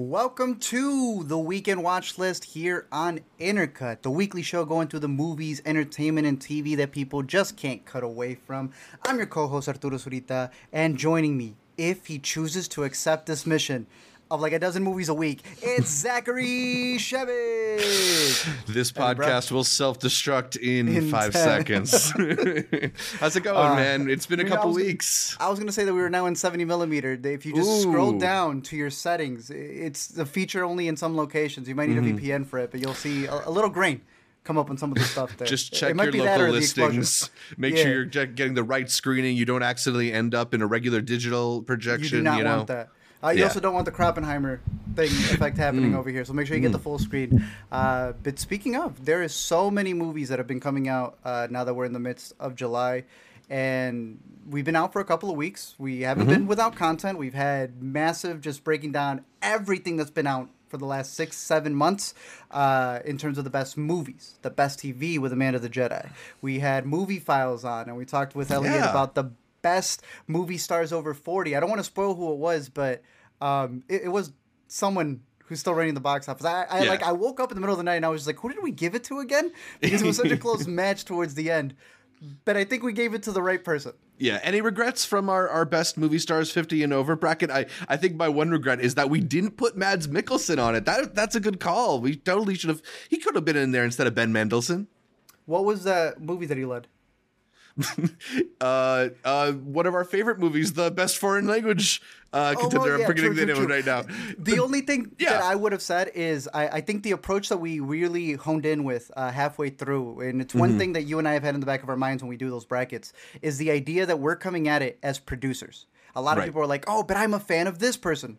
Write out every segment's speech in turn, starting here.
Welcome to the weekend watch list here on Intercut, the weekly show going through the movies, entertainment, and TV that people just can't cut away from. I'm your co host, Arturo Zurita, and joining me, if he chooses to accept this mission, of like a dozen movies a week. It's Zachary Shevich. This podcast will self destruct in, in, five seconds. How's it going, uh, man? It's been a couple I weeks. I was gonna say that we were now in 70 millimeter. If you just Ooh. scroll down to your settings, it's the feature only in some locations. You might need mm-hmm. a VPN for it, but you'll see a, a little grain come up on some of the stuff there. Just check your local listings. Make yeah. sure you're getting the right screening. You don't accidentally end up in a regular digital projection. You do not you know? want that. Uh, you yeah. also don't want the Krappenheimer thing effect happening mm. over here, so make sure you get mm. the full screen. Uh, but speaking of, there is so many movies that have been coming out uh, now that we're in the midst of July, and we've been out for a couple of weeks. We haven't mm-hmm. been without content. We've had massive, just breaking down everything that's been out for the last six, seven months uh, in terms of the best movies, the best TV with Amanda the Jedi. We had movie files on, and we talked with Elliot yeah. about the best movie stars over 40. I don't want to spoil who it was, but um, it, it, was someone who's still running the box office. I, I yeah. like I woke up in the middle of the night and I was like, who did we give it to again? Because it was such a close match towards the end. But I think we gave it to the right person. Yeah, any regrets from our, our best movie stars 50 and over bracket? I, I think my one regret is that we didn't put Mads Mikkelsen on it. That that's a good call. We totally should have he could have been in there instead of Ben Mendelsohn. What was that movie that he led? uh, uh, one of our favorite movies, the best foreign language uh, oh, contender. Well, yeah, I'm forgetting true, the name of it right now. The only thing yeah. that I would have said is I, I, think the approach that we really honed in with uh, halfway through, and it's one mm-hmm. thing that you and I have had in the back of our minds when we do those brackets, is the idea that we're coming at it as producers. A lot of right. people are like, "Oh, but I'm a fan of this person."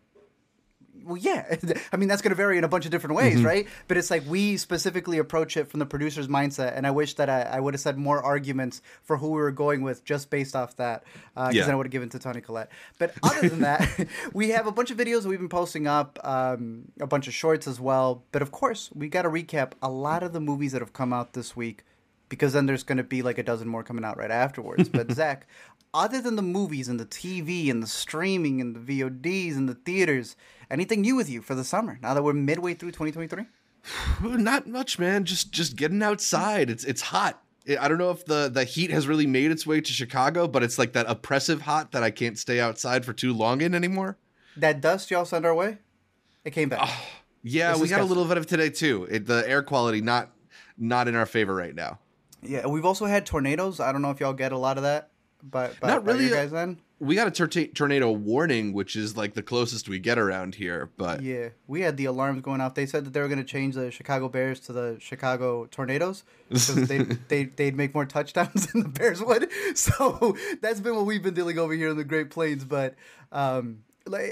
Well, yeah. I mean, that's going to vary in a bunch of different ways, mm-hmm. right? But it's like we specifically approach it from the producer's mindset, and I wish that I, I would have said more arguments for who we were going with just based off that, because uh, yeah. then I would have given to Toni Collette. But other than that, we have a bunch of videos we've been posting up, um, a bunch of shorts as well. But of course, we got to recap a lot of the movies that have come out this week because then there's going to be like a dozen more coming out right afterwards. But Zach, other than the movies and the TV and the streaming and the VODs and the theaters, anything new with you for the summer now that we're midway through 2023? Not much, man. Just just getting outside. It's it's hot. I don't know if the the heat has really made its way to Chicago, but it's like that oppressive hot that I can't stay outside for too long in anymore. That dust y'all sent our way, it came back. Oh, yeah, it's we got a little bit of today too. It, the air quality not not in our favor right now. Yeah, we've also had tornadoes. I don't know if y'all get a lot of that, but, but not really. Uh, guys then we got a tor- tornado warning, which is like the closest we get around here. But yeah, we had the alarms going off. They said that they were going to change the Chicago Bears to the Chicago Tornadoes because they they they'd make more touchdowns than the Bears would. So that's been what we've been dealing over here in the Great Plains. But um,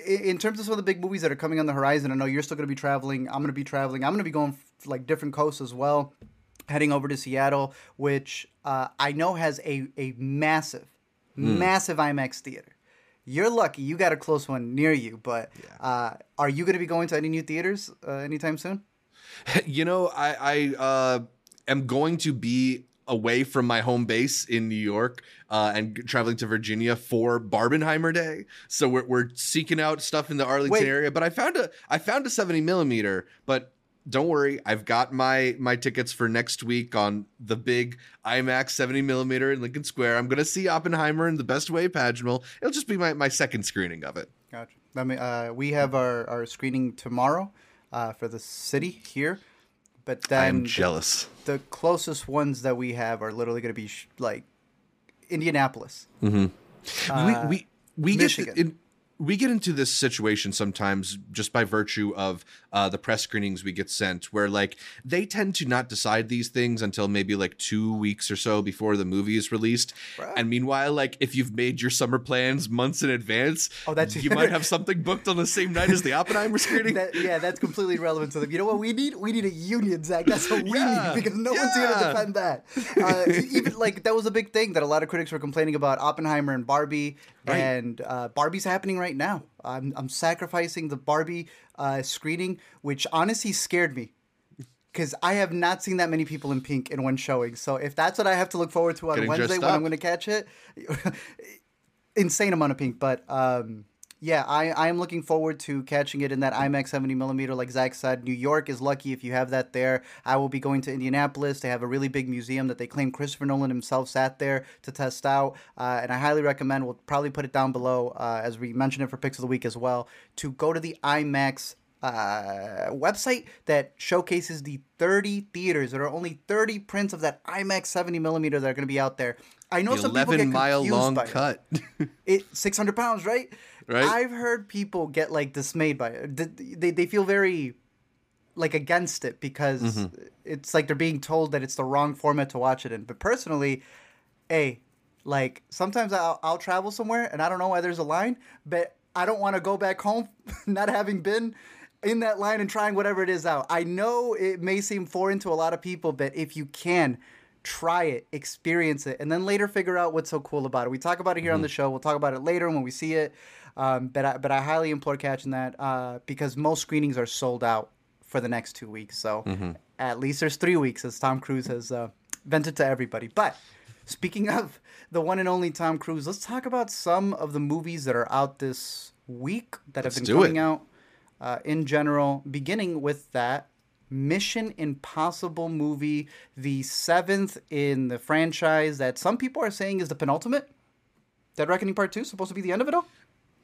in terms of some of the big movies that are coming on the horizon, I know you're still going to be traveling. I'm going to be traveling. I'm going to be going like different coasts as well. Heading over to Seattle, which uh, I know has a, a massive mm. massive IMAX theater. You're lucky you got a close one near you, but yeah. uh, are you going to be going to any new theaters uh, anytime soon? You know, I, I uh, am going to be away from my home base in New York uh, and traveling to Virginia for Barbenheimer Day. So we're, we're seeking out stuff in the Arlington Wait. area. But I found a I found a 70 millimeter, but don't worry, I've got my my tickets for next week on the big IMAX 70 millimeter in Lincoln Square. I'm gonna see Oppenheimer in the best way imaginable. It'll just be my, my second screening of it. Gotcha. I mean, uh, we have our, our screening tomorrow uh, for the city here, but then I'm jealous. The, the, closest ones that we have are literally going to be sh- like Indianapolis. Mm-hmm. Uh, we we we Michigan. get in, we get into this situation sometimes just by virtue of uh, the press screenings we get sent, where like they tend to not decide these things until maybe like two weeks or so before the movie is released. Right. And meanwhile, like if you've made your summer plans months in advance, oh, that's you might have something booked on the same night as the Oppenheimer screening. That, yeah, that's completely irrelevant to them. You know what we need? We need a union, Zach. That's what we yeah. need because no yeah. one's here to defend that. Uh, even like that was a big thing that a lot of critics were complaining about Oppenheimer and Barbie, right. and uh, Barbie's happening right now. I'm I'm sacrificing the Barbie uh, screening, which honestly scared me because I have not seen that many people in pink in one showing. So if that's what I have to look forward to on Getting Wednesday when I'm going to catch it, insane amount of pink. But um, yeah, I, I am looking forward to catching it in that IMAX 70 millimeter. Like Zach said, New York is lucky if you have that there. I will be going to Indianapolis. They have a really big museum that they claim Christopher Nolan himself sat there to test out. Uh, and I highly recommend, we'll probably put it down below uh, as we mentioned it for Picks of the Week as well, to go to the IMAX uh, website that showcases the 30 theaters. There are only 30 prints of that IMAX 70 millimeter that are going to be out there. I know The some people get 11 mile long by it. cut. It 600 pounds, right? Right. I've heard people get like dismayed by it. They they feel very like against it because Mm-hmm. it's like they're being told that it's the wrong format to watch it in. But personally, a like sometimes I'll, I'll travel somewhere and I don't know why there's a line, but I don't want to go back home not having been in that line and trying whatever it is out. I know it may seem foreign to a lot of people, but if you can, try it, experience it, and then later figure out what's so cool about it. We talk about it here on the show. We'll talk about it later when we see it. Um, but I, but I highly implore catching that uh, because most screenings are sold out for the next two weeks. So at least there's three weeks, as Tom Cruise has uh, vented to everybody. But speaking of the one and only Tom Cruise, let's talk about some of the movies that are out this week that Let's have been coming it. out uh, in general, beginning with that Mission Impossible movie, the seventh in the franchise that some people are saying is the penultimate. Dead Reckoning Part 2 supposed to be the end of it all?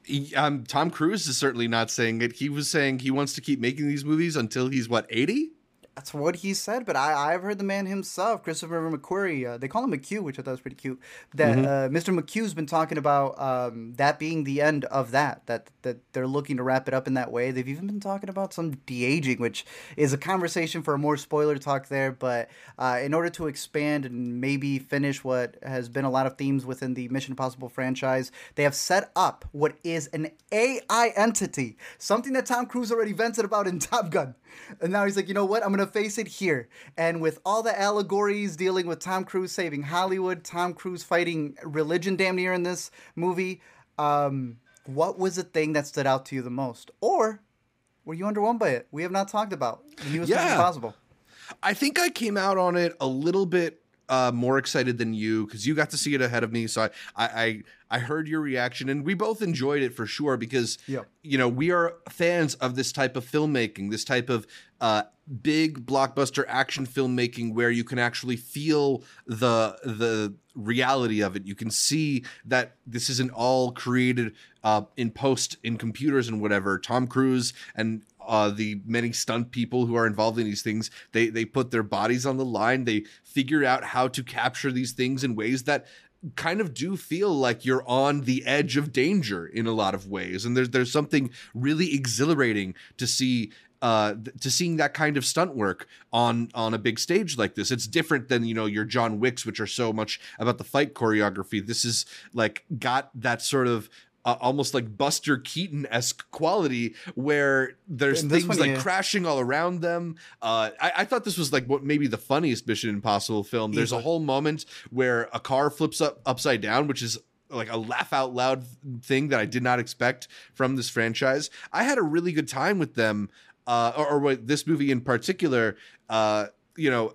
He- um, Tom Cruise is certainly not saying it. He was saying he wants to keep making these movies until he's what eighty. That's what he said, but I, I've heard the man himself, Christopher McQuarrie, uh, they call him McQ, which I thought was pretty cute, that uh, Mr. McQ's been talking about um, that being the end of that, that that they're looking to wrap it up in that way. They've even been talking about some de-aging, which is a conversation for a more spoiler talk there, but uh, in order to expand and maybe finish what has been a lot of themes within the Mission Impossible franchise, they have set up what is an AI entity, something that Tom Cruise already vented about in Top Gun. And now he's like, you know what? I'm going to face it here. And with all the allegories dealing with Tom Cruise saving Hollywood, Tom Cruise fighting religion damn near in this movie, um, what was the thing that stood out to you the most? Or were you underwhelmed by it? We have not talked about the newest Yeah. Impossible. I think I came out on it a little bit uh, more excited than you because you got to see it ahead of me. So I, I, I, I heard your reaction, and we both enjoyed it for sure because Yep. you know we are fans of this type of filmmaking, this type of uh, big blockbuster action filmmaking where you can actually feel the the reality of it. You can see that this isn't all created uh, in post in computers and whatever. Tom Cruise and uh, the many stunt people who are involved in these things, they they put their bodies on the line. They figure out how to capture these things in ways that kind of do feel like you're on the edge of danger in a lot of ways. And there's there's something really exhilarating to see uh to seeing that kind of stunt work on on a big stage like this it's different than you know your john wicks which are so much about the fight choreography this is like got that sort of uh, almost like buster keaton-esque quality where there's things one, like yeah. crashing all around them uh I, I thought this was like what maybe the funniest mission impossible film there's a whole moment where a car flips up upside down which is like a laugh out loud thing that I did not expect from this franchise. I had a really good time with them, uh, or, or with this movie in particular. Uh, you know,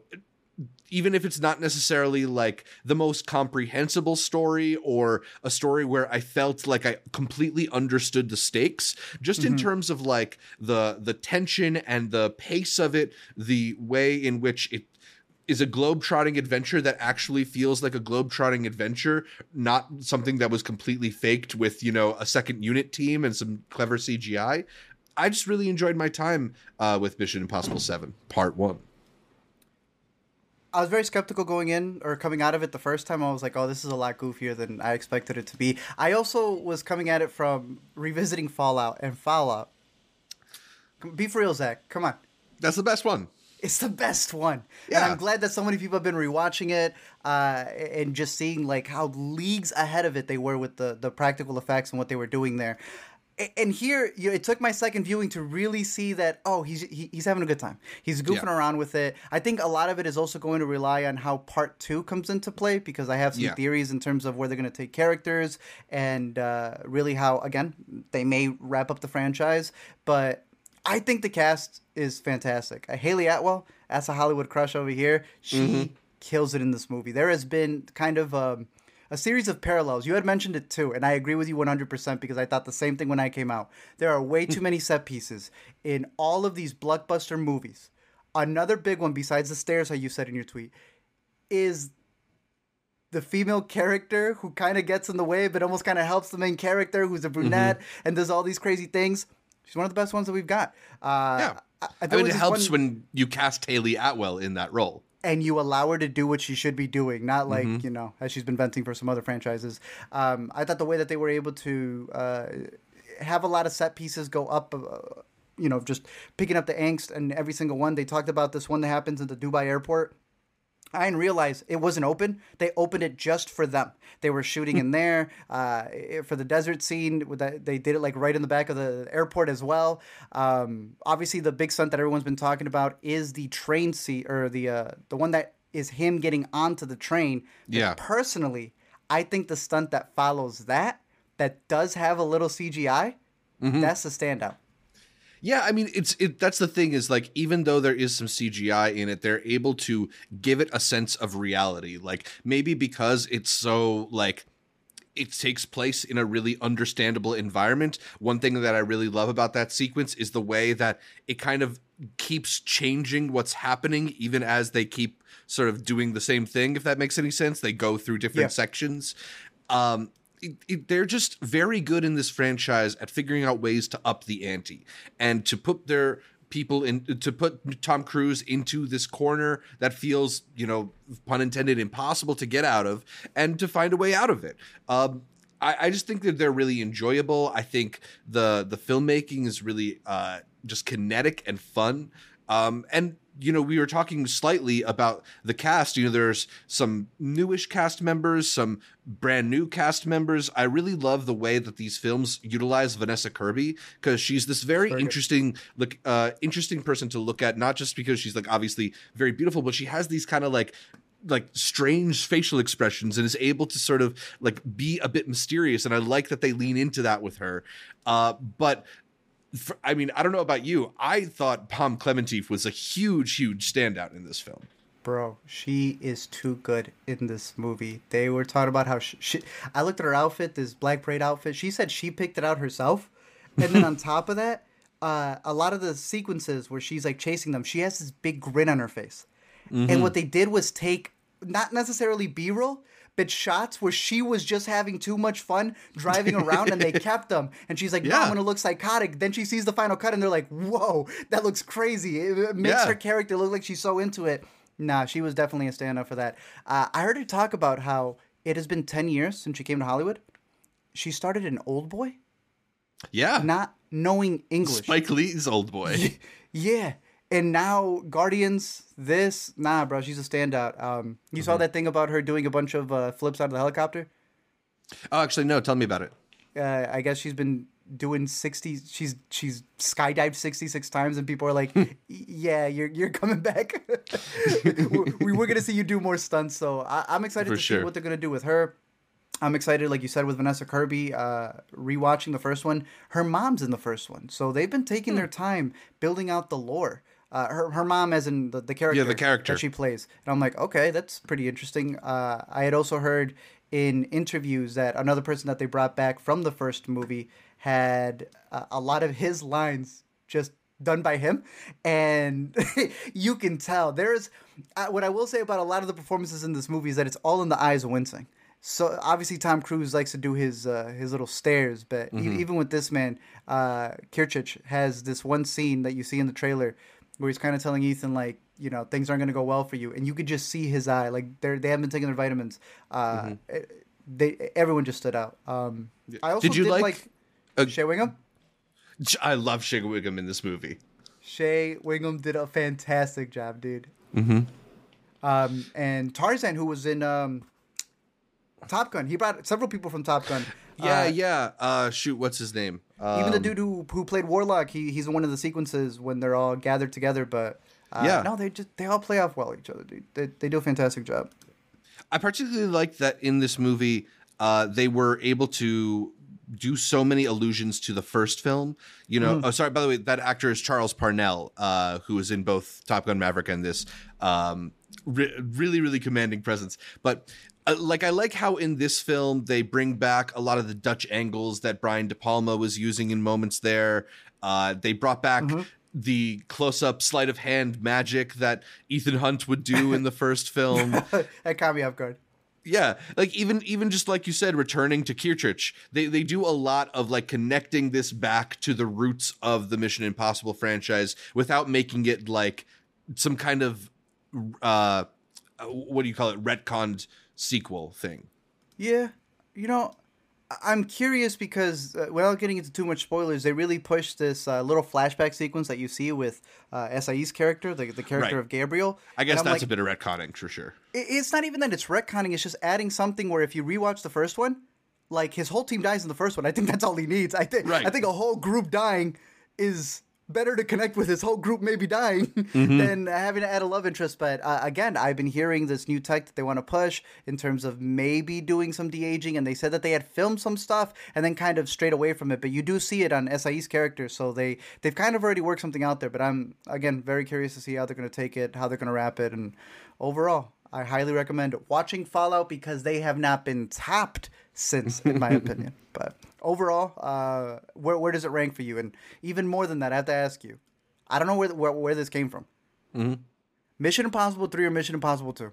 even if it's not necessarily like the most comprehensible story or a story where I felt like I completely understood the stakes, just in terms of like the the tension and the pace of it, the way in which it is a globe-trotting adventure that actually feels like a globe-trotting adventure, not something that was completely faked with, you know, a second unit team and some clever CGI. I just really enjoyed my time uh, with Mission Impossible 7, Part 1. I was very skeptical going in or coming out of it the first time. I was like, oh, this is a lot goofier than I expected it to be. I also was coming at it from revisiting Fallout and Fallout. Be for real, Zach. Come on. That's the best one. It's the best one. And Yeah. I'm glad that so many people have been rewatching it uh, and just seeing like how leagues ahead of it they were with the, the practical effects and what they were doing there. And here, you know, it took my second viewing to really see that. Oh, he's he, he's having a good time. He's goofing Yeah. around with it. I think a lot of it is also going to rely on how part two comes into play because I have some Yeah. theories in terms of where they're going to take characters and uh, really how again they may wrap up the franchise. But I think the cast is fantastic. Uh, Hayley Atwell, as a Hollywood crush over here, she kills it in this movie. There has been kind of um, a series of parallels. You had mentioned it too, and I agree with you 100% because I thought the same thing when I came out. There are way too many set pieces in all of these blockbuster movies. Another big one, besides the stairs, how you said in your tweet, is the female character who kind of gets in the way, but almost kind of helps the main character, who's a brunette mm-hmm. and does all these crazy things. She's one of the best ones that we've got. Uh, yeah, I, I, I mean, it helps one... when you cast Hayley Atwell in that role and you allow her to do what she should be doing, not like mm-hmm. you know as she's been venting for some other franchises. Um, I thought the way that they were able to uh, have a lot of set pieces go up. Uh, you know, just picking up the angst and every single one. They talked about this one that happens at the Dubai airport I didn't realize it wasn't open. They opened it just for them. They were shooting in there uh, for the desert scene. They did it like right in the back of the airport as well. Um, obviously, the big stunt that everyone's been talking about is the train seat or the uh, the one that is him getting onto the train. But yeah. Personally, I think the stunt that follows that that does have a little CGI, mm-hmm. that's the standout. Yeah, I mean it's it that's the thing is like even though there is some CGI in it, they're able to give it a sense of reality. Like maybe because it's so like it takes place in a really understandable environment. One thing that I really love about that sequence is the way that it kind of keeps changing what's happening even as they keep sort of doing the same thing if that makes any sense. They go through different yeah. sections. Um it, it, they're just very good in this franchise at figuring out ways to up the ante and to put their people in to put Tom Cruise into this corner that feels, you know, pun intended, impossible to get out of, and to find a way out of it. Um, I, I, just think that they're really enjoyable. I think the the filmmaking is really uh, just kinetic and fun. Um, and you know, we were talking slightly about the cast. You know, there's some newish cast members, some brand new cast members. I really love the way that these films utilize Vanessa Kirby because she's this very interesting, like, uh, interesting person to look at. Not just because she's like obviously very beautiful, but she has these kind of like like strange facial expressions and is able to sort of like be a bit mysterious and i like that they lean into that with her uh, but for, I mean, I don't know about you. I thought Pom Klementieff was a huge, huge standout in this film. Bro, she is too good in this movie. They were talking about how she, she I looked at her outfit, this Black Parade outfit. She said she picked it out herself. And then on top of that, uh, a lot of the sequences where she's like chasing them, she has this big grin on her face. Mm-hmm. And what they did was take not necessarily B roll, but shots where she was just having too much fun driving around and they kept them. And she's like, no. I'm going to look psychotic. Then she sees the final cut and they're like, whoa, that looks crazy. It makes yeah. her character look like she's so into it. Nah, she was definitely a standout for that. Uh, I heard her talk about how it has been 10 years since she came to Hollywood. She started in Old Boy. Yeah. Not knowing English. Spike Lee's Old Boy. yeah and now Guardians, this nah, bro, she's a standout. Um, you mm-hmm. saw that thing about her doing a bunch of uh, flips out of the helicopter? Oh, actually, no. Tell me about it. Uh, I guess she's been doing sixty. She's she's skydived sixty six times, and people are like, "Yeah, you're you're coming back. we, we're gonna see you do more stunts." So I, am excited For to sure. see what they're gonna do with her. I'm excited, like you said, with Vanessa Kirby, uh, rewatching the first one. Her mom's in the first one, so they've been taking hmm. their time building out the lore. Uh, her her mom as in the, the character yeah the character that she plays. And i'm like okay that's pretty interesting. Uh, i had also heard in interviews that another person that they brought back from the first movie had uh, a lot of his lines just done by him. And you can tell there's uh, what i will say about a lot of the performances in this movie is that it's all in the eyes of wincing so obviously Tom Cruise likes to do his uh, his little stares, but mm-hmm. even with this man, uh, Kittridge has this one scene that you see in the trailer where he's kind of telling Ethan like, you know, things aren't going to go well for you, and you could just see his eye, like they they haven't been taking their vitamins. Uh, mm-hmm. Eh, they everyone just stood out. Um, I also did you did like, like a, Shea Whigham? I love Shea Whigham in this movie. Shea Whigham did a fantastic job, dude. Mm-hmm. Um, and Tarzan, who was in um, Top Gun, he brought several people from Top Gun. Yeah, uh, yeah. Uh, shoot, what's his name? Um, even the um, dude who who played Warlock, he he's in one of the sequences when they're all gathered together. But uh, yeah, no, they just they all play off well each other, dude. They they do a fantastic job. I particularly like that in this movie, uh, they were able to do so many allusions to the first film. You know, mm. oh, sorry. By the way, that actor is Charles Parnell, uh, who is in both Top Gun Maverick and this. Um, re- really really commanding presence. But uh, like I like how in this film they bring back a lot of the Dutch angles that Brian De Palma was using in moments there. Uh, they brought back. Mm-hmm. The close-up sleight of hand magic that Ethan Hunt would do in the first film. that caught me off guard. Yeah, like even even just like you said, returning to Kittridge, they they do a lot of like connecting this back to the roots of the Mission Impossible franchise without making it like some kind of uh what do you call it retconned sequel thing. Yeah, you know, I'm curious because uh, without getting into too much spoilers, they really push this uh, little flashback sequence that you see with uh, Esai's character, the, the character Right. of Gabriel. I guess that's like, a bit of retconning for sure. it- it's not even that it's retconning; it's just adding something where if you rewatch the first one, like his whole team dies in the first one. I think that's all he needs. I think Right. I think a whole group dying is better to connect with his whole group maybe dying Mm-hmm. than having to add a love interest. But uh, again, I've been hearing this new tech that they want to push in terms of maybe doing some de aging, and they said that they had filmed some stuff and then kind of strayed away from it. But you do see it on Esai's character, so they they've kind of already worked something out there. But I'm again very curious to see how they're going to take it, how they're going to wrap it, and overall. I highly recommend watching Fallout because they have not been tapped since, in my opinion. But overall, uh, where where does it rank for you? And even more than that, I have to ask you. I don't know where where, where this came from. Mission Impossible Three or Mission Impossible Two?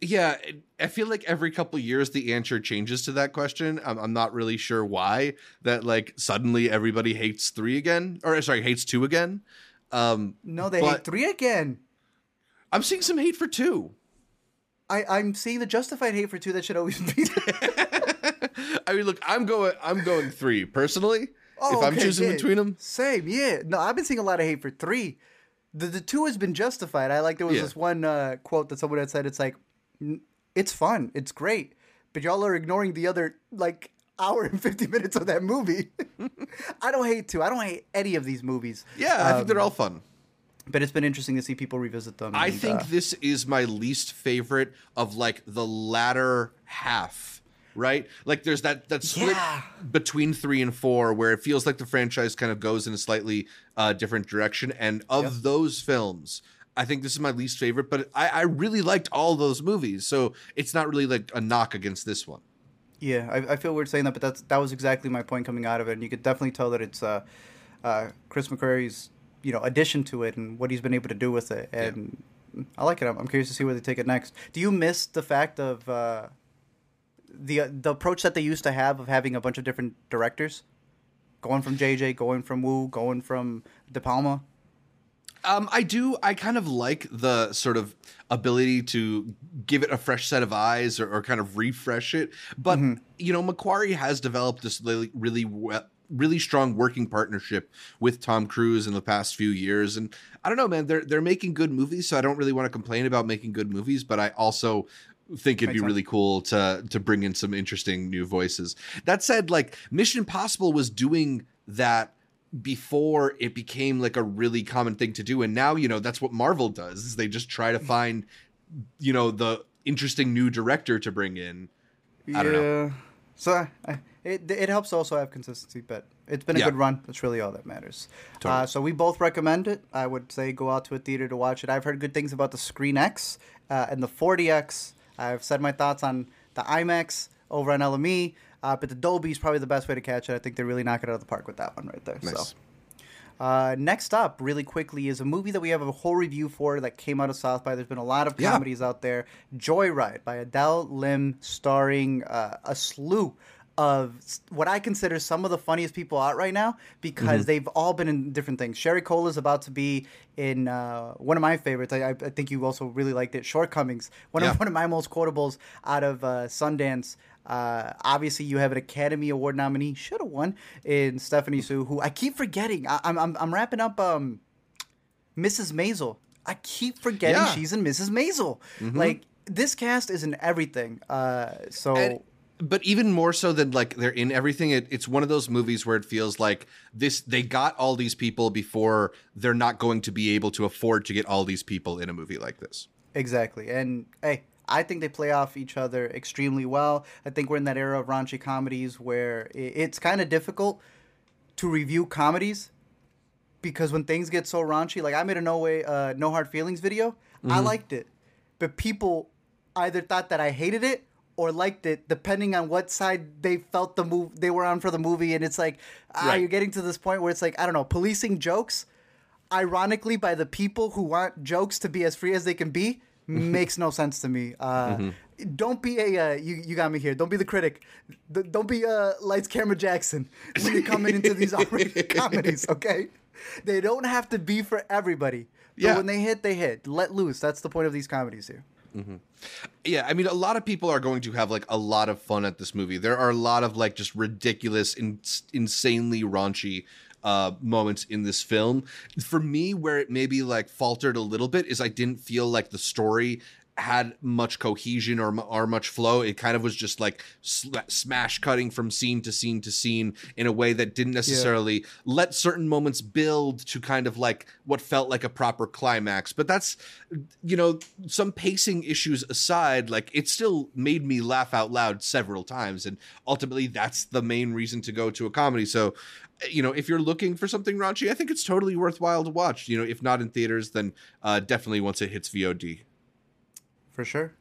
Yeah, I feel like every couple years the answer changes to that question. I'm, I'm not really sure why. That like suddenly everybody hates three again, or sorry, hates two again. Um, No, they But- hate three again. I'm seeing some hate for two. I I'm seeing the justified hate for two. That should always be. There. I mean, look, I'm going. I'm going three personally. Oh, if I'm okay, choosing yeah. between them, Same, yeah. No, I've been seeing a lot of hate for three. The the two has been justified. I like there was Yeah. this one uh, quote that someone had said. It's like, it's fun, it's great, but y'all are ignoring the other like hour and fifty minutes of that movie. I don't hate two. I don't hate any of these movies. yeah, I think Um, they're all fun. But it's been interesting to see people revisit them. I and, think uh, this is my least favorite of like the latter half. Right, like there's that that split Yeah. between three and four where it feels like the franchise kind of goes in a slightly uh, different direction. And of those films, I think this is my least favorite. But I, I really liked all those movies, so it's not really like a knock against this one. Yeah, I, I feel weird saying that, but that's that was exactly my point coming out of it, and you could definitely tell that it's uh, uh, Chris McQuarrie's you know addition to it and what he's been able to do with it, and I like it. I'm, I'm curious to see where they take it next. Do you miss the fact of uh, the the approach that they used to have of having a bunch of different directors, going from JJ, going from Woo, going from De Palma? Um, I do. I kind of like the sort of ability to give it a fresh set of eyes or, or kind of refresh it. But you know, McQuarrie has developed this really, really, we- really strong working partnership with Tom Cruise in the past few years, and I don't know, man. They're they're making good movies, so I don't really want to complain about making good movies. But I also think it'd Makes be sense. really cool to to bring in some interesting new voices. That said, like Mission Impossible was doing that before it became like a really common thing to do and now you know that's what marvel does is they just try to mm-hmm. find you know the interesting new director to bring in I don't know. So I, I, it it helps also have consistency, but it's been a Yeah. good run. That's really all that matters. Totally. Uh, so we both recommend it. I would say go out to a theater to watch it. I've heard good things about the Screen X uh, and the 4DX. I've said my thoughts on the IMAX over on LME, uh, but the Dolby is probably the best way to catch it. I think they really knock it out of the park with that one right there. nice So. Uh, next up, really quickly, is a movie that we have a whole review for that came out of South by. There's been a lot of Yeah. comedies out there. Joy Ride by Adele Lim, starring uh, a slew of what I consider some of the funniest people out right now because Mm-hmm. they've all been in different things. Sherry Cola is about to be in uh, one of my favorites. I, I think you also really liked it. Shortcomings, one Yeah. of one of my most quotables out of uh, Sundance. Uh, obviously, you have an Academy Award nominee, should have won, in Stephanie Hsu, who I keep forgetting. I, I'm, I'm I'm wrapping up um, Mrs. Maisel. I keep forgetting Yeah. she's in Mrs. Maisel. Like this cast is in everything. Uh, so And- but even more so than like they're in everything it, it's one of those movies where it feels like this they got all these people before they're not going to be able to afford to get all these people in a movie like this Exactly. And hey, I think they play off each other extremely well. I think we're in that era of raunchy comedies where it's kind of difficult to review comedies because when things get so raunchy, like I made a no way, uh, no hard feelings video. Mm-hmm. I liked it, but people either thought that I hated it or liked it, depending on what side they felt the move they were on for the movie. And it's like, ah, Right. you're getting to this point where it's like I don't know, policing jokes, ironically by the people who want jokes to be as free as they can be. makes no sense to me. Uh, Mm-hmm. Don't be a uh, you. You got me here. Don't be the critic. D- don't be uh, lights, camera, Jackson when you're coming into these R-rated comedies. Okay, they don't have to be for everybody. But Yeah. when they hit, they hit. Let loose. That's the point of these comedies here. Yeah, I mean, a lot of people are going to have like a lot of fun at this movie. There are a lot of like just ridiculous, in- insanely raunchy uh, moments in this film. For me, where it maybe like faltered a little bit is I didn't feel like the story had much cohesion or, or much flow. It kind of was just like sl- smash cutting from scene to scene to scene in a way that didn't necessarily let certain moments build to kind of like what felt like a proper climax. But that's, you know, some pacing issues aside, like it still made me laugh out loud several times. And ultimately, that's the main reason to go to a comedy. So, you know, if you're looking for something raunchy, I think it's totally worthwhile to watch. You know, if not in theaters, then uh, definitely once it hits VOD. For sure.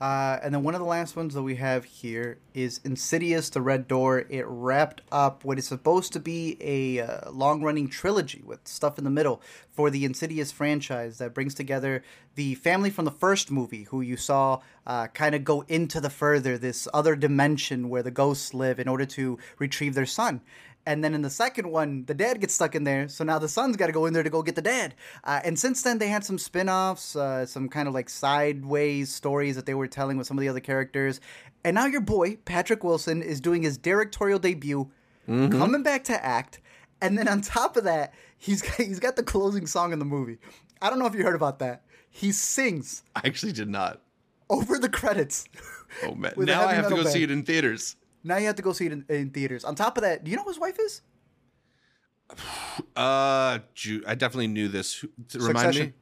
Uh, and then one of the last ones that we have here is Insidious: The Red Door. It wrapped up what is supposed to be a uh, long-running trilogy with stuff in the middle for the Insidious franchise that brings together the family from the first movie, who you saw uh, kind of go into the further this other dimension where the ghosts live in order to retrieve their son. And then in the second one, the dad gets stuck in there, so now the son's got to go in there to go get the dad. Uh, and since then, they had some spin offs, uh, some kind of like sideways stories that they were telling with some of the other characters. And now your boy, Patrick Wilson, is doing his directorial debut, coming back to act. And then on top of that, he's got, he's got the closing song in the movie. I don't know if you heard about that. He sings I actually did not. over the credits. Oh man! Now I have to go metal see it in theaters. Now you have to go see it in, in theaters. On top of that, do you know who his wife is? Uh, Ju- I definitely knew this. Remind Succession. me.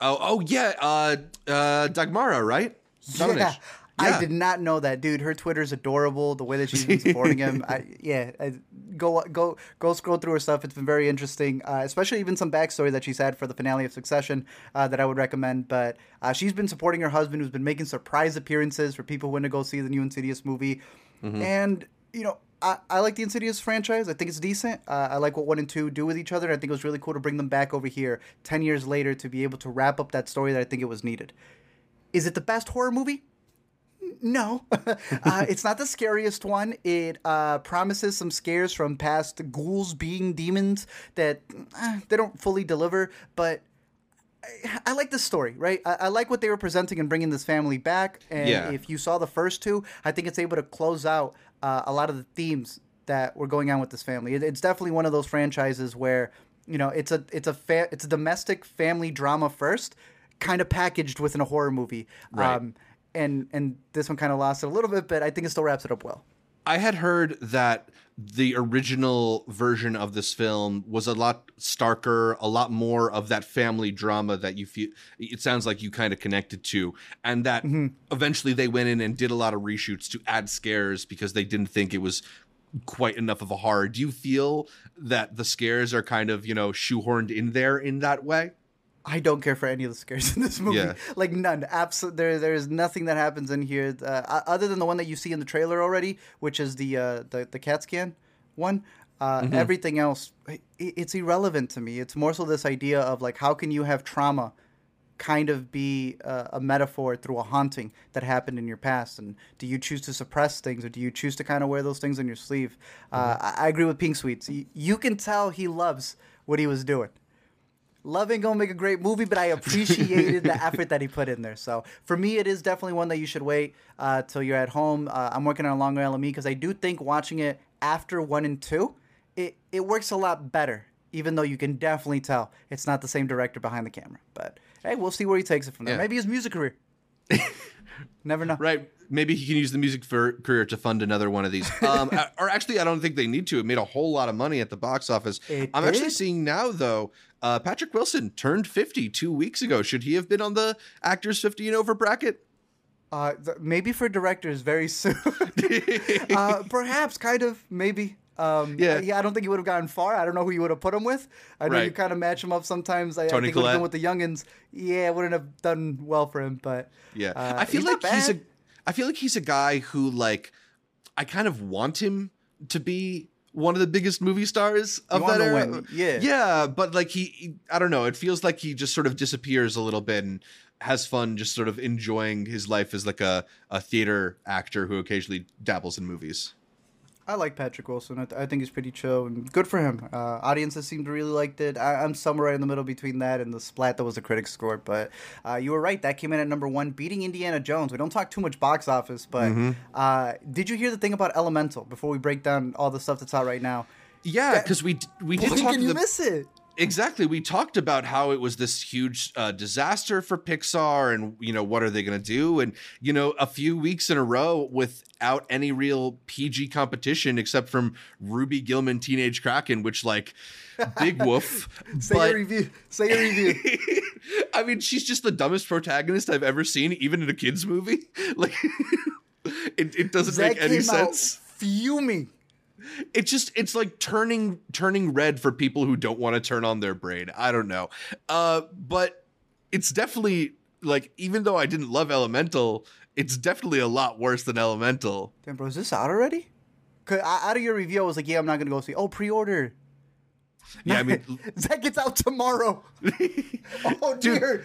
Oh, oh yeah. Uh, uh, Dagmara, right? Domination. Yeah. I did not know that, dude. Her Twitter's adorable. The way that she's been supporting him, I, yeah. I, go go go scroll through her stuff. It's been very interesting, uh, especially even some backstory that she's had for the finale of Succession uh, that I would recommend. But uh, she's been supporting her husband, who's been making surprise appearances for people who want to go see the new Insidious movie. And you know, I, I like the Insidious franchise. I think it's decent. Uh, I like what one and two do with each other. I think it was really cool to bring them back over here ten years later to be able to wrap up that story that I think it was needed. Is it the best horror movie? No, uh, it's not the scariest one. It uh, promises some scares from past ghouls being demons that uh, they don't fully deliver. But I, I like the story, right? I, I like what they were presenting and bringing this family back. And Yeah. if you saw the first two, I think it's able to close out uh, a lot of the themes that were going on with this family. It, it's definitely one of those franchises where you know it's a it's a fa- it's a domestic family drama first, kind of packaged within a horror movie. Right. Um, and and this one kind of lost it a little bit, but I think it still wraps it up well. I had heard that the original version of this film was a lot starker, a lot more of that family drama that you feel it sounds like you kind of connected to, and that mm-hmm. eventually they went in and did a lot of reshoots to add scares because they didn't think it was quite enough of a horror. Do you feel that the scares are kind of, you know, shoehorned in there in that way? I don't care for any of the scares in this movie. Yeah. Like none. Absolutely. There, there's nothing that happens in here uh, other than the one that you see in the trailer already, which is the uh, the the CAT scan one. Uh, Everything else, i it's irrelevant to me. It's more so this idea of like, how can you have trauma kind of be uh, a metaphor through a haunting that happened in your past and do you choose to suppress things or do you choose to kind of wear those things on your sleeve uh, I, I agree with pink sweets Y- you can tell he loves what he was doing Love ain't gonna make a great movie, but I appreciated the effort that he put in there. So for me, it is definitely one that you should wait uh, till you're at home. Uh, I'm working on a longer LME because I do think watching it after one and two, it it works a lot better. Even though you can definitely tell it's not the same director behind the camera. But hey, we'll see where he takes it from there. Yeah. Maybe his music career. Never know. Right. Maybe he can use the music for career to fund another one of these. Um, or actually, I don't think they need to. It made a whole lot of money at the box office. It I'm actually seeing now, though, uh, Patrick Wilson turned 50 two weeks ago. Should he have been on the actors 50 and over bracket? Uh, th- maybe for directors very soon. uh, perhaps, kind of, maybe. Um, Yeah. yeah, I don't think he would have gotten far. I don't know who you would have put him with. I know you kind of match him up sometimes. I, I think he would have Collette. been with the youngins. Yeah, it wouldn't have done well for him. But Yeah, uh, I feel like he's a. I feel like he's a guy who like, I kind of want him to be one of the biggest movie stars of that era. win, yeah. yeah, but like he, he- I don't know. It feels like he just sort of disappears a little bit and has fun, just sort of enjoying his life as like a a theater actor who occasionally dabbles in movies. I like Patrick Wilson. I, th- I think he's pretty chill and good for him. Uh, audiences seem to really liked it. I, I'm somewhere right in the middle between that and the splat that was the critics score. But uh, you were right. That came in at number one, beating Indiana Jones. We don't talk too much box office, but Mm-hmm. uh, did you hear the thing about Elemental before we break down all the stuff that's out right now? Yeah, because we we did talk can you the- miss it? Exactly. We talked about how it was this huge uh, disaster for Pixar and, you know, what are they going to do? And, you know, a few weeks in a row without any real PG competition except from Ruby Gillman Teenage Kraken, which, like, big woof. Say but, your review. Say your review. I mean, she's just the dumbest protagonist I've ever seen, even in a kid's movie. Like, it, it doesn't make any sense. fuming. It's just it's like turning turning red for people who don't want to turn on their brain i don't know uh but it's definitely like even though i didn't love elemental it's definitely a lot worse than elemental Damn, bro, is this out already? 'Cause out of your review, I was like, yeah, I'm not gonna go see. Oh, pre-order. yeah i mean Zach gets out tomorrow. oh dear.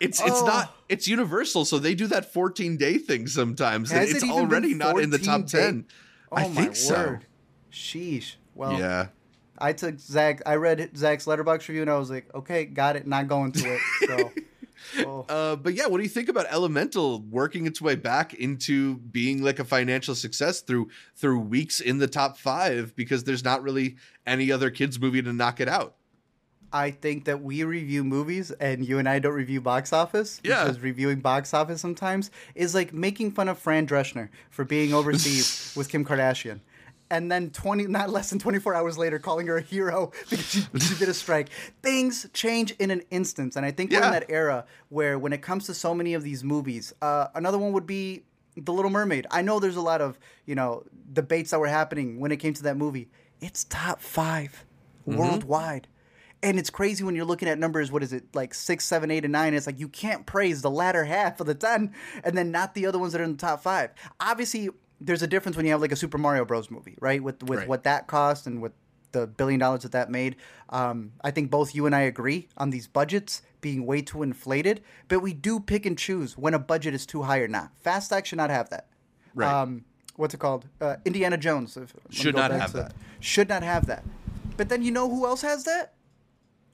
it's it's Oh. not it's universal so they do that 14 day thing sometimes Has it it's even already not in the top day- 10 Oh i my think so. Sheesh. Well, yeah I took Zach. I read Zach's Letterboxd review and I was like, okay, got it. Not going to it. So, oh. Uh, but yeah, what do you think about Elemental working its way back into being like a financial success through through weeks in the top five because there's not really any other kids movie to knock it out. I think that we review movies and you and I don't review box office. Yeah. Because reviewing box office sometimes is like making fun of Fran Drescher for being overseas with Kim Kardashian. And then 20, not less than 24 hours later, calling her a hero because she, she did a strike. Things change in an instance. And I think we're in that era where when it comes to so many of these movies, uh, another one would be The Little Mermaid. I know there's a lot of, you know, debates that were happening when it came to that movie. It's top 5 worldwide. And it's crazy when you're looking at numbers. What is it like six, seven, eight, and nine? It's like you can't praise the latter half of the ten, and then not the other ones that are in the top five. Obviously, there's a difference when you have like a Super Mario Bros. movie, right? With with Right. what that cost and with the billion dollars that that made. Um, I think both you and I agree on these budgets being way too inflated, but we do pick and choose when a budget is too high or not. Fast Act should not have that. Right. Um, what's it called? Uh, Indiana Jones. if- Should not have to that. Should not have that. But then you know who else has that?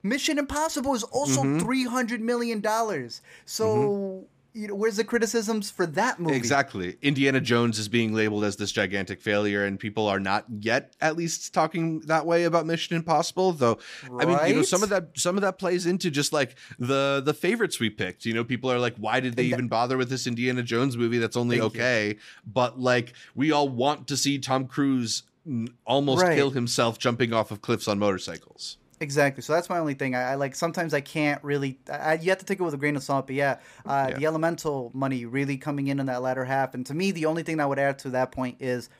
Mission Impossible is also Mm-hmm. three hundred million dollars. So you know, where's the criticisms for that movie? Exactly. Indiana Jones is being labeled as this gigantic failure, and people are not yet, at least, talking that way about Mission Impossible. Though, I mean, you know, some of that, some of that plays into just like the the favorites we picked. You know, people are like, why did they that- even bother with this Indiana Jones movie? That's only Thank you. okay. But like, we all want to see Tom Cruise almost Right. kill himself jumping off of cliffs on motorcycles. Exactly. So that's my only thing. I, I like sometimes I can't really. I, you have to take it with a grain of salt. But yeah, uh, Yeah. the elemental money really coming in in that latter half. And to me, the only thing that I would add to that point is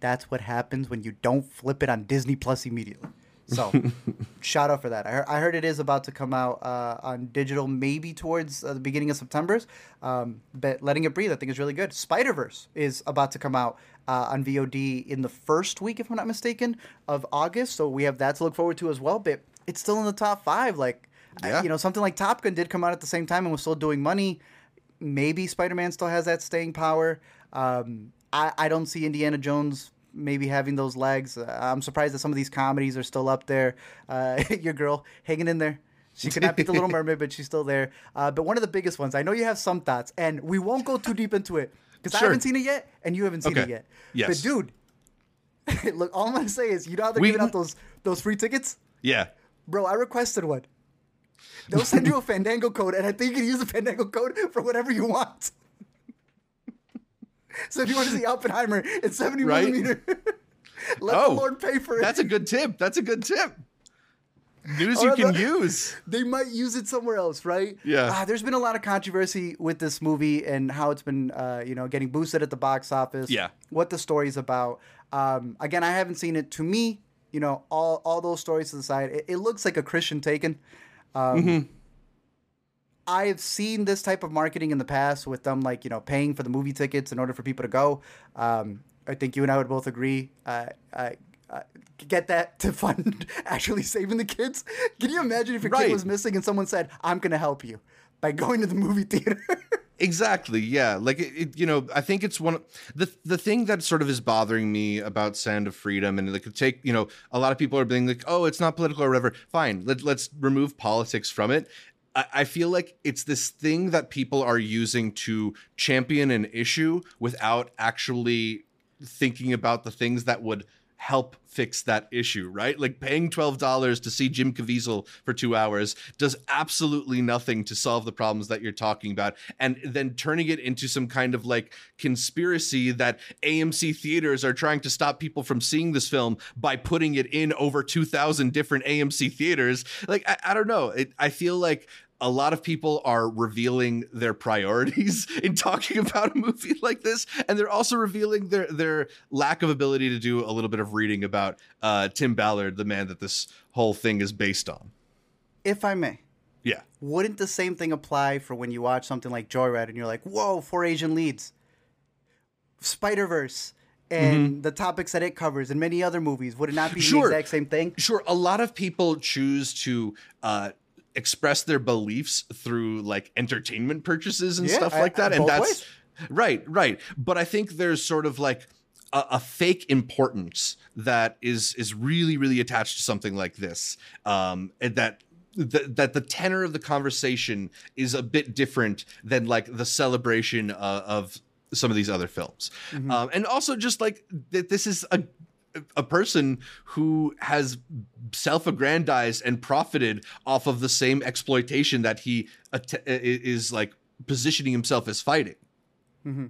that's what happens when you don't flip it on Disney Plus immediately. So shout out for that. I heard, I heard it is about to come out uh, on digital, maybe towards uh, the beginning of September. Um, but letting it breathe, I think is really good. Spider Verse is about to come out uh, on VOD in the first week, if I'm not mistaken, of August. So we have that to look forward to as well. But it's still in the top five. Like, I- you know, something like Top Gun did come out at the same time and was still doing money. Maybe Spider Man still has that staying power. Um, I, I don't see Indiana Jones maybe having those legs. Uh, I'm surprised that some of these comedies are still up there. Uh, your girl hanging in there. She could not beat the Little Mermaid, but she's still there. Uh, but one of the biggest ones, I know you have some thoughts, and we won't go too deep into it because I haven't seen it yet, and you haven't seen it yet. Yes. But dude, look, all I'm gonna say is, you know how they're We- giving out those those free tickets, Yeah. Bro? I requested one. They'll send you a Fandango code, and I think you can use the Fandango code for whatever you want. so if you want to see Oppenheimer in 70 Right? millimeter, let Oh, the Lord pay for it. That's a good tip. That's a good tip. news you can use. They might use it somewhere else, right? Yeah. Uh, there's been a lot of controversy with this movie and how it's been, uh, you know, getting boosted at the box office. Yeah. What the story's about. Um, again, I haven't seen it. To me, you know, all all those stories to the side, it, it looks like a Christian Taken. Um, Mm-hmm. I've seen this type of marketing in the past with them, like you know, paying for the movie tickets in order for people to go. Um, I think you and I would both agree. Uh, uh, uh, get that to fund actually saving the kids. Can you imagine if your Right. kid was missing and someone said, "I'm going to help you by going to the movie theater"? Exactly. Yeah. Like it, it, you know, I think it's one of the the thing that sort of is bothering me about Sound of Freedom, and like take you know, a lot of people are being like, oh, it's not political or whatever. Fine. Let, let's remove politics from it. I, I feel like it's this thing that people are using to champion an issue without actually thinking about the things that would help fix that issue, right? Like paying $12 to see Jim Caviezel for two hours does absolutely nothing to solve the problems that you're talking about. And then turning it into some kind of like conspiracy that AMC theaters are trying to stop people from seeing this film by putting it in over 2,000 different AMC theaters. Like, I, I don't know. It, I feel like a lot of people are revealing their priorities in talking about a movie like this and they're also revealing their their lack of ability to do a little bit of reading about uh, tim ballard the man that this whole thing is based on if I may, yeah wouldn't the same thing apply for when you watch something like Joy Ride and you're like, "Whoa, four Asian leads." Spider Verse and the topics that it covers and many other movies would it not be Sure. the exact same thing? sure a lot of people choose to uh express their beliefs through like entertainment purchases and Yeah, stuff like that I- and that's ways. right right. But i think there's sort of like a, a fake importance that is is really really attached to something like this um and that that, that the tenor of the conversation is a bit different than like the celebration uh, of some of these other films. Um, and also just like that this is a a person who has self-aggrandized and profited off of the same exploitation that he att- is like positioning himself as fighting mm-hmm.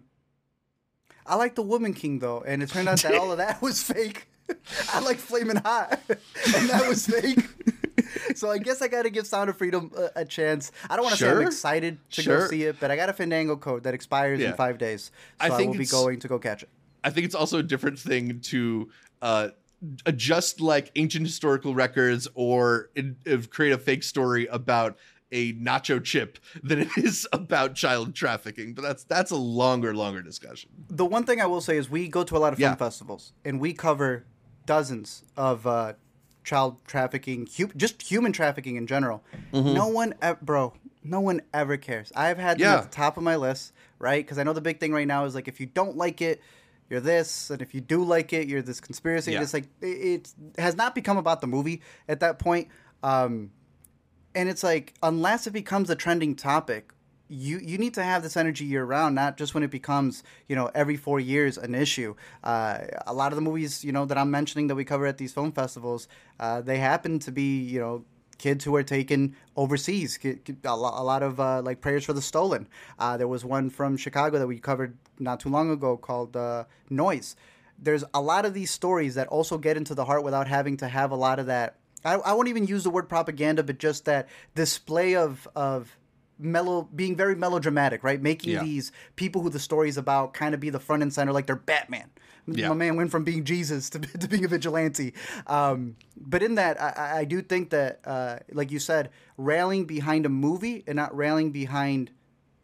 I like the Woman King though, and it turned out that all of that was fake. I like Flaming Hot, and that was fake. so I guess I got to give Sound of Freedom a, a chance. I don't want to say I'm excited to go see it, but I got a Fandango code that expires Yeah. in five days, so I I, will be going to go catch it. I think it's also a different thing to uh, adjust like ancient historical records or in, create a fake story about a nacho chip than it is about child trafficking. But that's that's a longer, longer discussion. The one thing I will say is we go to a lot of film Yeah. festivals and we cover dozens of uh, child trafficking, hu- just human trafficking in general. No one, e- bro, no one ever cares. I've had them Yeah. at the top of my list, right? Because I know the big thing right now is like if you don't like it, you're this, and if you do like it, you're this conspiracy. Yeah. It's like it, it has not become about the movie at that point. Um, and it's like unless it becomes a trending topic you you need to have this energy year round not just when it becomes you know every four years an issue uh, a lot of the movies you know that i'm mentioning that we cover at these film festivals uh, they happen to be you know kids who are taken overseas Ki- ki- a a lot of uh, like prayers for the stolen uh, there was one from chicago that we covered not too long ago called uh, noise there's a lot of these stories that also get into the heart without having to have a lot of that I, I won't even use the word propaganda, but just that display of of mellow being very melodramatic, right? Making Yeah. these people who the story is about kind of be the front and center, like they're Batman. Yeah. My man went from being Jesus to, to being a vigilante. Um, but in that, I- I, I do think that, uh, like you said, railing behind a movie and not railing behind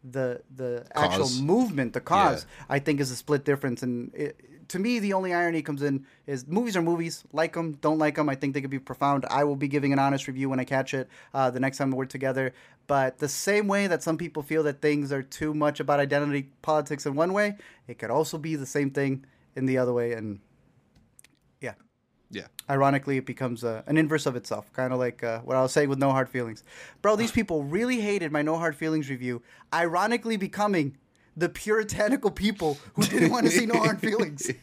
the the actual movement, the cause, I think is a split difference. And it, to me, the only irony comes in is movies are movies. Like them, don't like them. I think they could be profound. I will be giving an honest review when I catch it uh, the next time we're together. But the same way that some people feel that things are too much about identity politics in one way, it could also be the same thing in the other way. And yeah, Yeah. ironically, it becomes uh, an inverse of itself, kind of like uh, what I was saying with No Hard Feelings. Bro, these people really hated my No Hard Feelings review, ironically becoming the puritanical people who didn't want to see No Hard Feelings.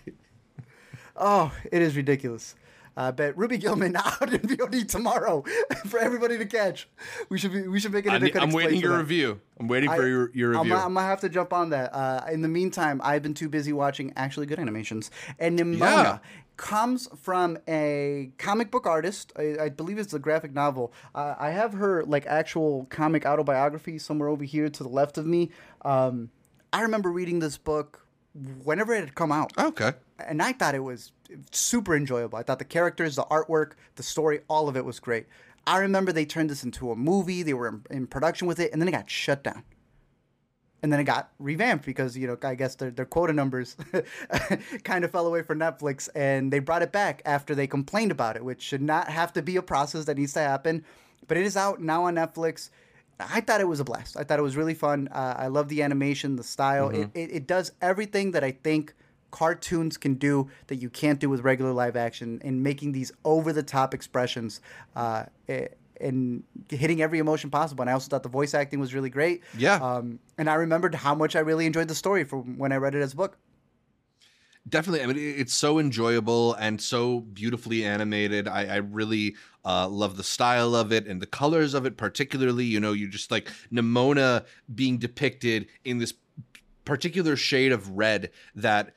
Oh, it is ridiculous. Uh, but Ruby Gillman out in VOD tomorrow for everybody to catch. We should be, we should make it. I, am waiting your that. review. I'm waiting for I, your, your review. I'm, I'm, gonna have to jump on that. Uh, in the meantime, I've been too busy watching actually good animations. And Nimona yeah. comes from a comic book artist. I, I believe it's a graphic novel. Uh, I have her like actual comic autobiography somewhere over here to the left of me. Um, I remember reading this book whenever it had come out. Okay. And I thought it was super enjoyable. I thought the characters, the artwork, the story, all of it was great. I remember they turned this into a movie. They were in, in production with it, and then it got shut down. And then it got revamped because you know I guess their their quota numbers kind of fell away for Netflix, and they brought it back after they complained about it, which should not have to be a process that needs to happen. But it is out now on Netflix. I thought it was a blast. I thought it was really fun. Uh, I love the animation, the style. Mm-hmm. It, it, it does everything that I think cartoons can do that you can't do with regular live action in making these over the top expressions uh, and hitting every emotion possible. And I also thought the voice acting was really great. Yeah. Um, and I remembered how much I really enjoyed the story from when I read it as a book. Definitely. I mean, it's so enjoyable and so beautifully animated. I, I really uh, love the style of it and the colors of it, particularly. You know, you just like Nimona being depicted in this particular shade of red that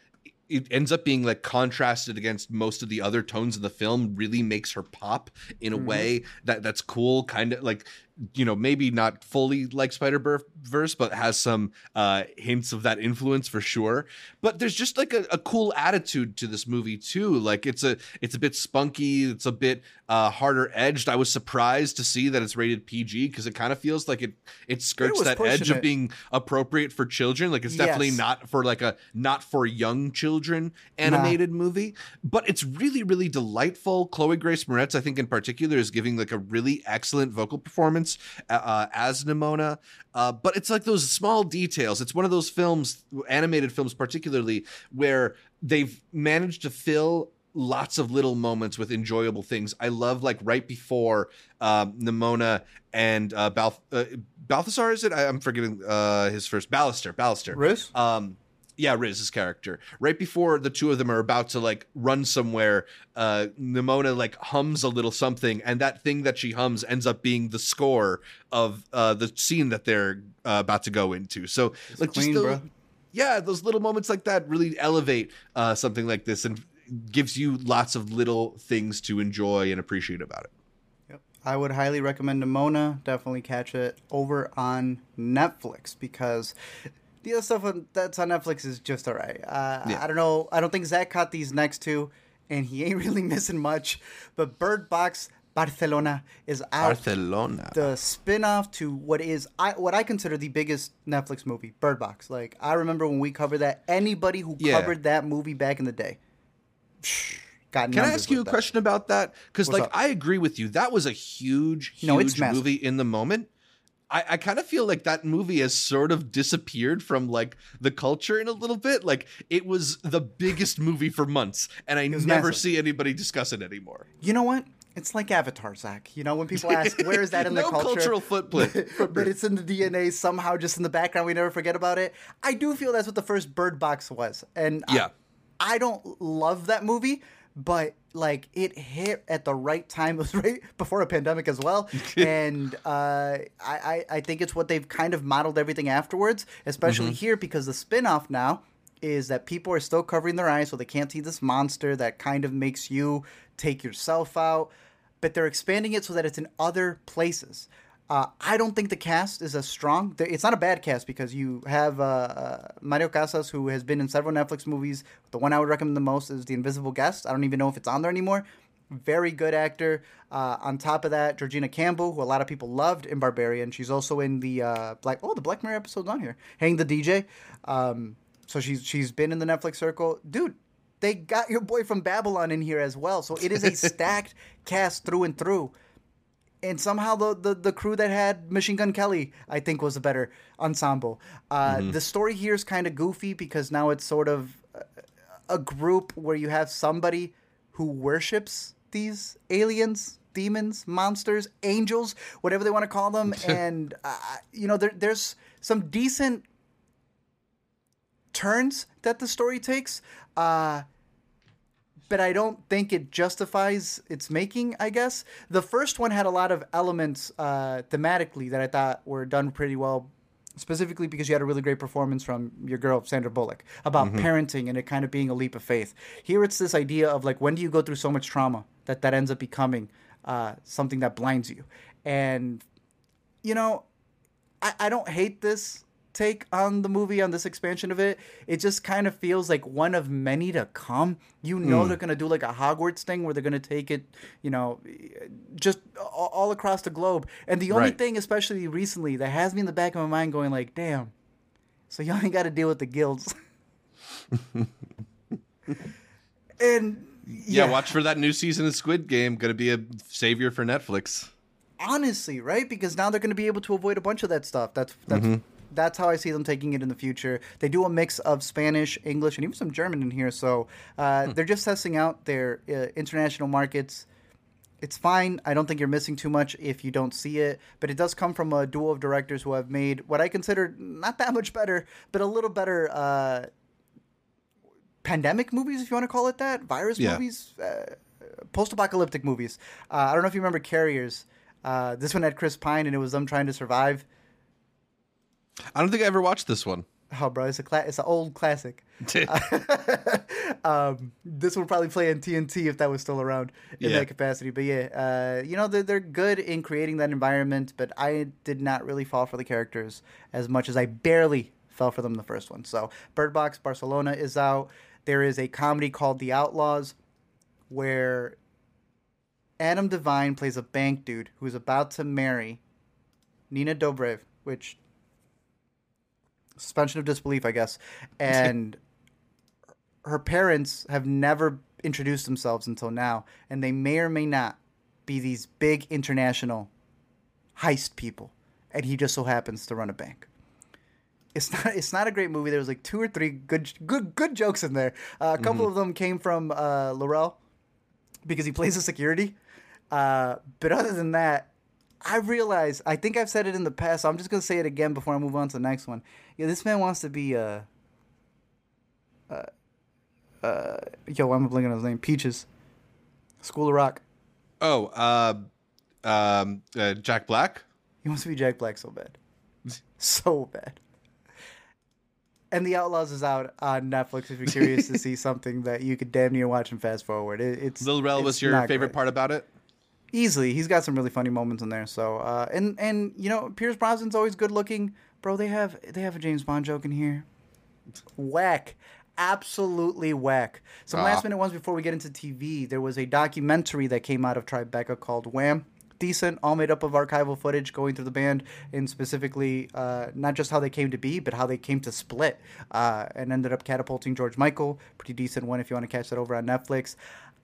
it ends up being like contrasted against most of the other tones in the film really makes her pop in a mm-hmm. way that that's cool kind of like you know maybe not fully like spider verse but has some uh hints of that influence for sure but there's just like a, a, cool attitude to this movie too like it's a it's a bit spunky it's a bit uh harder edged i was surprised to see that it's rated pg because it kind of feels like it it skirts it that edge it. of being appropriate for children like it's yes. definitely not for like a not for young children animated nah. movie but it's really really delightful chloe grace moretz i think in particular is giving like a really excellent vocal performance performance uh, as Nimona. Uh, but it's like those small details. It's one of those films, animated films particularly, where they've managed to fill lots of little moments with enjoyable things. I love like right before uh, Nimona and uh, Balth- uh, Balthazar. Is it? I, am forgetting uh, his first Ballister. Ballister. Riz. Um, yeah, Riz's character. Right before the two of them are about to like run somewhere, uh Nimona like hums a little something, and that thing that she hums ends up being the score of uh the scene that they're uh, about to go into. So it's like clean, just the, yeah, those little moments like that really elevate uh something like this and gives you lots of little things to enjoy and appreciate about it. Yep. I would highly recommend Nimona. Definitely catch it over on Netflix because the other stuff on, that's on Netflix is just alright. Uh, yeah. I don't know. I don't think Zach caught these next two, and he ain't really missing much. But Bird Box Barcelona is out. Barcelona. The spin-off to what is I what I consider the biggest Netflix movie, Bird Box. Like I remember when we covered that. Anybody who yeah. covered that movie back in the day. Got Can I ask you a that. question about that? Because like up? I agree with you. That was a huge, huge no, movie in the moment. I, I kind of feel like that movie has sort of disappeared from like the culture in a little bit. Like it was the biggest movie for months, and I never massive. see anybody discuss it anymore. You know what? It's like Avatar, Zach. You know, when people ask where is that in no the culture, cultural footprint, but it's in the DNA somehow, just in the background. We never forget about it. I do feel that's what the first Bird Box was, and yeah, I, I don't love that movie, but like it hit at the right time. It was right before a pandemic as well, and uh, I I think it's what they've kind of modeled everything afterwards, especially mm-hmm. here because the spinoff now is that people are still covering their eyes so they can't see this monster that kind of makes you take yourself out, but they're expanding it so that it's in other places. Uh, I don't think the cast is as strong. It's not a bad cast because you have uh, uh, Mario Casas, who has been in several Netflix movies. The one I would recommend the most is The Invisible Guest. I don't even know if it's on there anymore. Very good actor. Uh, on top of that, Georgina Campbell, who a lot of people loved in Barbarian. She's also in the uh, Black. Oh, the Black Mirror episode's on here. Hang the DJ. Um, so she's she's been in the Netflix circle, dude. They got your boy from Babylon in here as well. So it is a stacked cast through and through and somehow the, the, the crew that had Machine Gun Kelly, I think, was a better ensemble. Uh, mm-hmm. The story here is kind of goofy because now it's sort of a group where you have somebody who worships these aliens, demons, monsters, angels, whatever they want to call them, and uh, you know there, there's some decent turns that the story takes. Uh, but I don't think it justifies its making. I guess the first one had a lot of elements uh, thematically that I thought were done pretty well. Specifically because you had a really great performance from your girl Sandra Bullock about parenting and it kind of being a leap of faith. Here it's this idea of like when do you go through so much trauma that that ends up becoming uh, something that blinds you, and you know I, I don't hate this take on the movie on this expansion of it. It just kind of feels like one of many to come. You know they're gonna do like a Hogwarts thing where they're gonna take it, you know, just all, across the globe. And the only Right. thing, especially recently, that has me in the back of my mind going like, damn. So y'all ain't got to deal with the guilds. and Yeah, watch for that new season of Squid Game. Going to be a savior for Netflix. honestly, right? Because now they're going to be able to avoid a bunch of that stuff. That's that's Mm-hmm. That's how I see them taking it in the future. They do a mix of Spanish, English, and even some German in here. So uh, Hmm. they're just testing out their uh, international markets. It's fine. I don't think you're missing too much if you don't see it, but it does come from a duo of directors who have made what I consider not that much better, but a little better uh, pandemic movies, if you want to call it that, virus Yeah. movies, uh, post-apocalyptic movies. Uh, I don't know if you remember Carriers. Uh, this one had Chris Pine, and it was them trying to survive. I don't think I ever watched this one. Oh, bro, it's a cla- it's an old classic. um, this would probably play in TNT if that was still around in Yeah. that capacity. But yeah, uh, you know they're they're good in creating that environment, but I did not really fall for the characters as much as I barely fell for them the first one. So Bird Box Barcelona is out. There is a comedy called The Outlaws, where Adam Devine plays a bank dude who's about to marry Nina Dobrev, which suspension of disbelief, I guess. And her parents have never introduced themselves until now, and they may or may not be these big international heist people, and he just so happens to run a bank. It's not. It's not a great movie. There was like two or three good, good, good jokes in there. Uh, a couple of them came from uh, Lil Rel because he plays a security. Uh, but other than that, I realize I think I've said it in the past. So I'm just gonna say it again before I move on to the next one. Yeah, this man wants to be uh, uh, uh, yo, I'm blinking on his name. Peaches, School of Rock. Oh, uh, um, uh, Jack Black. He wants to be Jack Black so bad, so bad. And The Outlaws is out on Netflix. If you're curious to see something that you could damn near watch and fast forward, it, it's Lil Rel it's was your favorite great. part about it. Easily. He's got some really funny moments in there. So uh, and and you know Pierce Brosnan's always good looking, bro. They have they have a James Bond joke in here. Whack, absolutely whack. Some Ah. last minute ones before we get into TV. There was a documentary that came out of Tribeca called Wham. Decent, all made up of archival footage going through the band, and specifically uh, not just how they came to be, but how they came to split, uh, and ended up catapulting George Michael. Pretty decent one if you want to catch that over on Netflix.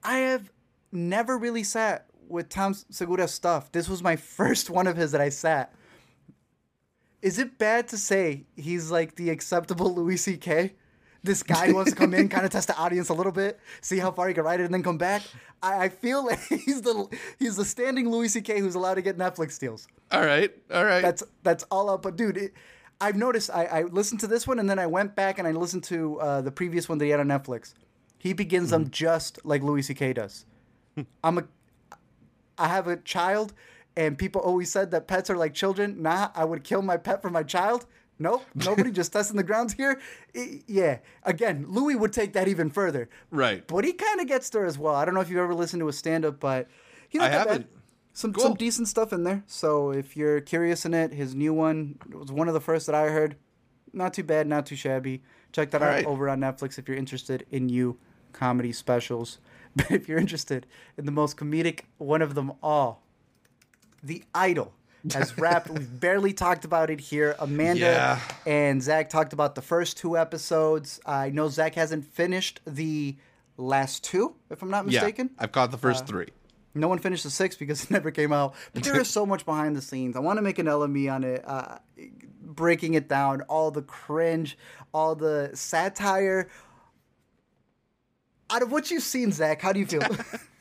I have never really sat with Tom Segura's stuff. This was my first one of his that I sat. Is it bad to say he's like the acceptable Louis C.K.? This guy wants to come in, kind of test the audience a little bit, see how far he can ride it, and then come back. I, I feel like he's the he's the standing Louis C.K. who's allowed to get Netflix deals. All right, all right. That's that's all up. But dude, it, I've noticed. I, I listened to this one, and then I went back and I listened to uh, the previous one that he had on Netflix. He begins them just like Louis C.K. does. I'm a, I have a child, and people always said that pets are like children. Nah, I would kill my pet for my child. Nope, nobody just testing the grounds here. I- yeah, again, Louis would take that even further. right. But he kind of gets there as well. I don't know if you've ever listened to a stand up, but not I haven't. Some Cool. some decent stuff in there. So if you're curious in it, his new one was one of the first that I heard. Not too bad, not too shabby. Check that All out right. over on Netflix if you're interested in new comedy specials. But if you're interested in the most comedic one of them all, The Idol has wrapped. We've barely talked about it here. Amanda Yeah. and Zach talked about the first two episodes. I know Zach hasn't finished the last two, if I'm not mistaken. Yeah, I've caught the Uh, first three. No one finished the six because it never came out. But there is so much behind the scenes. I want to make an LME on it, uh, breaking it down, all the cringe, all the satire. Out of what you've seen, Zach, how do you feel?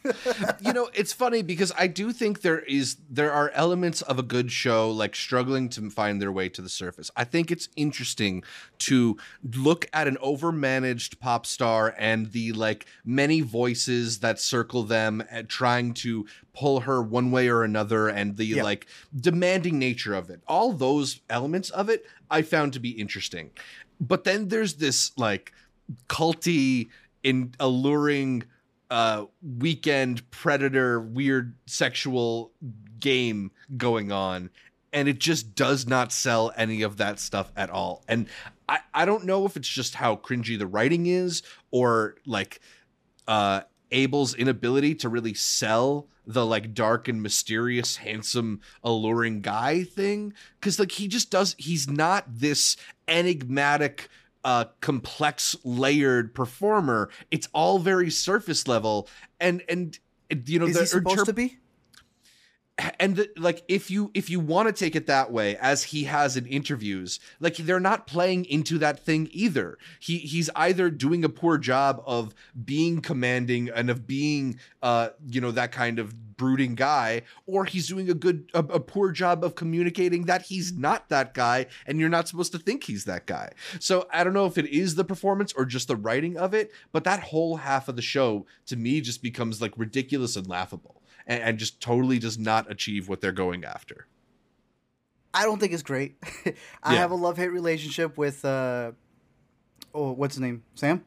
you know, it's funny because I do think there is there are elements of a good show like struggling to find their way to the surface. I think it's interesting to look at an overmanaged pop star and the like many voices that circle them and trying to pull her one way or another and the Yeah. like demanding nature of it. All those elements of it I found to be interesting. But then there's this like culty in alluring uh Weeknd predator weird sexual game going on. And it just does not sell any of that stuff at all. And i i don't know if it's just how cringy the writing is or like uh abel's inability to really sell the like dark and mysterious handsome alluring guy thing. Because like he just does he's not this enigmatic uh complex layered performer it's all very surface level and and you know Is the he supposed to be? And the, like if you if you want to take it that way as he has in interviews like they're not playing into that thing either. He he's either doing a poor job of being commanding and of being uh you know that kind of brooding guy or he's doing a good a, a poor job of communicating that he's not that guy and you're not supposed to think he's that guy. So i don't know if it is the performance or just the writing of it but that whole half of the show to me just becomes like ridiculous and laughable and, and just totally does not achieve what they're going after. I don't think it's great. I Yeah. have a love hate relationship with uh oh what's his name? Sam?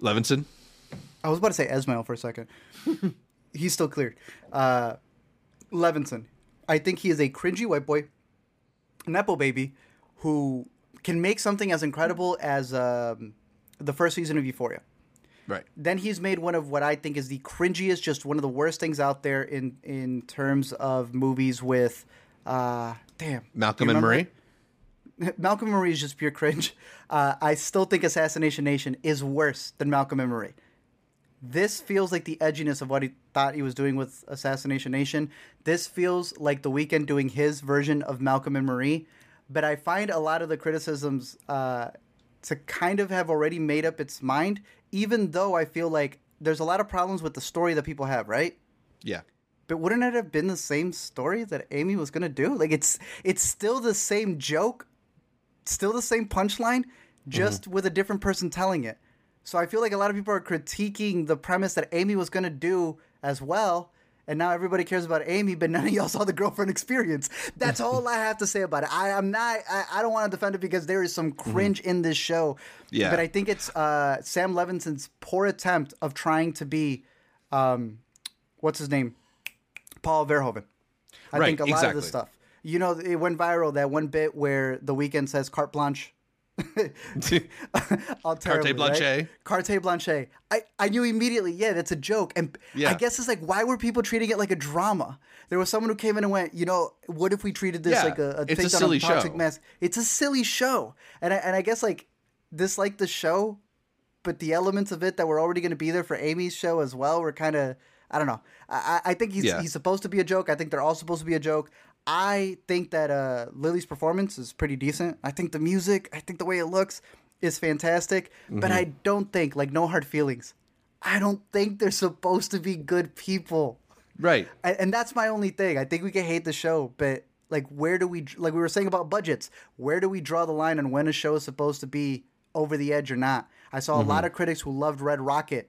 Levinson, I was about to say Esmail for a second. He's still cleared. Uh Levinson. I think he is a cringy white boy, Nepo baby, who can make something as incredible as um, the first season of Euphoria. Right? Then he's made one of what I think is the cringiest, just one of the worst things out there in in terms of movies with uh damn Malcolm and Marie. Malcolm and Marie is just pure cringe. Uh, I still think Assassination Nation is worse than Malcolm and Marie. This feels like the edginess of what he thought he was doing with Assassination Nation. This feels like The Weeknd doing his version of Malcolm and Marie. But I find a lot of the criticisms uh, to kind of have already made up its mind, even though I feel like there's a lot of problems with the story that people have, right? Yeah, But wouldn't it have been the same story that Amy was gonna do? Like it's it's still the same joke, still the same punchline, just mm-hmm. with a different person telling it. So I feel like a lot of people are critiquing the premise that Amy was gonna do as well, and now everybody cares about Amy, but none of y'all saw the girlfriend experience. That's all I have to say about it. I, I'm not. I, I don't want to defend it because there is some cringe in this show. Yeah. But I think it's uh, Sam Levinson's poor attempt of trying to be, um, what's his name, Paul Verhoeven. I Right, think a lot of this stuff. You know, it went viral that one bit where the Weeknd says carte blanche. All terribly, blanche. right? Carte blanche. I, I knew immediately, yeah, that's a joke. And Yeah. I guess it's like, why were people treating it like a drama? There was someone who came in and went, you know, what if we treated this Yeah, like a, a it's a silly toxic show. mask? It's a silly show. And I, and I guess like this, like the show, but the elements of it that were already going to be there for Amy's show as well were kind of I don't know. I, I I think he's Yeah. he's supposed to be a joke. I think they're all supposed to be a joke. I think that uh, Lily's performance is pretty decent. I think the music, I think the way it looks is fantastic. But I don't think like no hard feelings. I don't think they're supposed to be good people. right. And, and that's my only thing. I think we can hate the show, but like, where do we, like we were saying about budgets, where do we draw the line on when a show is supposed to be over the edge or not? I saw a lot of critics who loved Red Rocket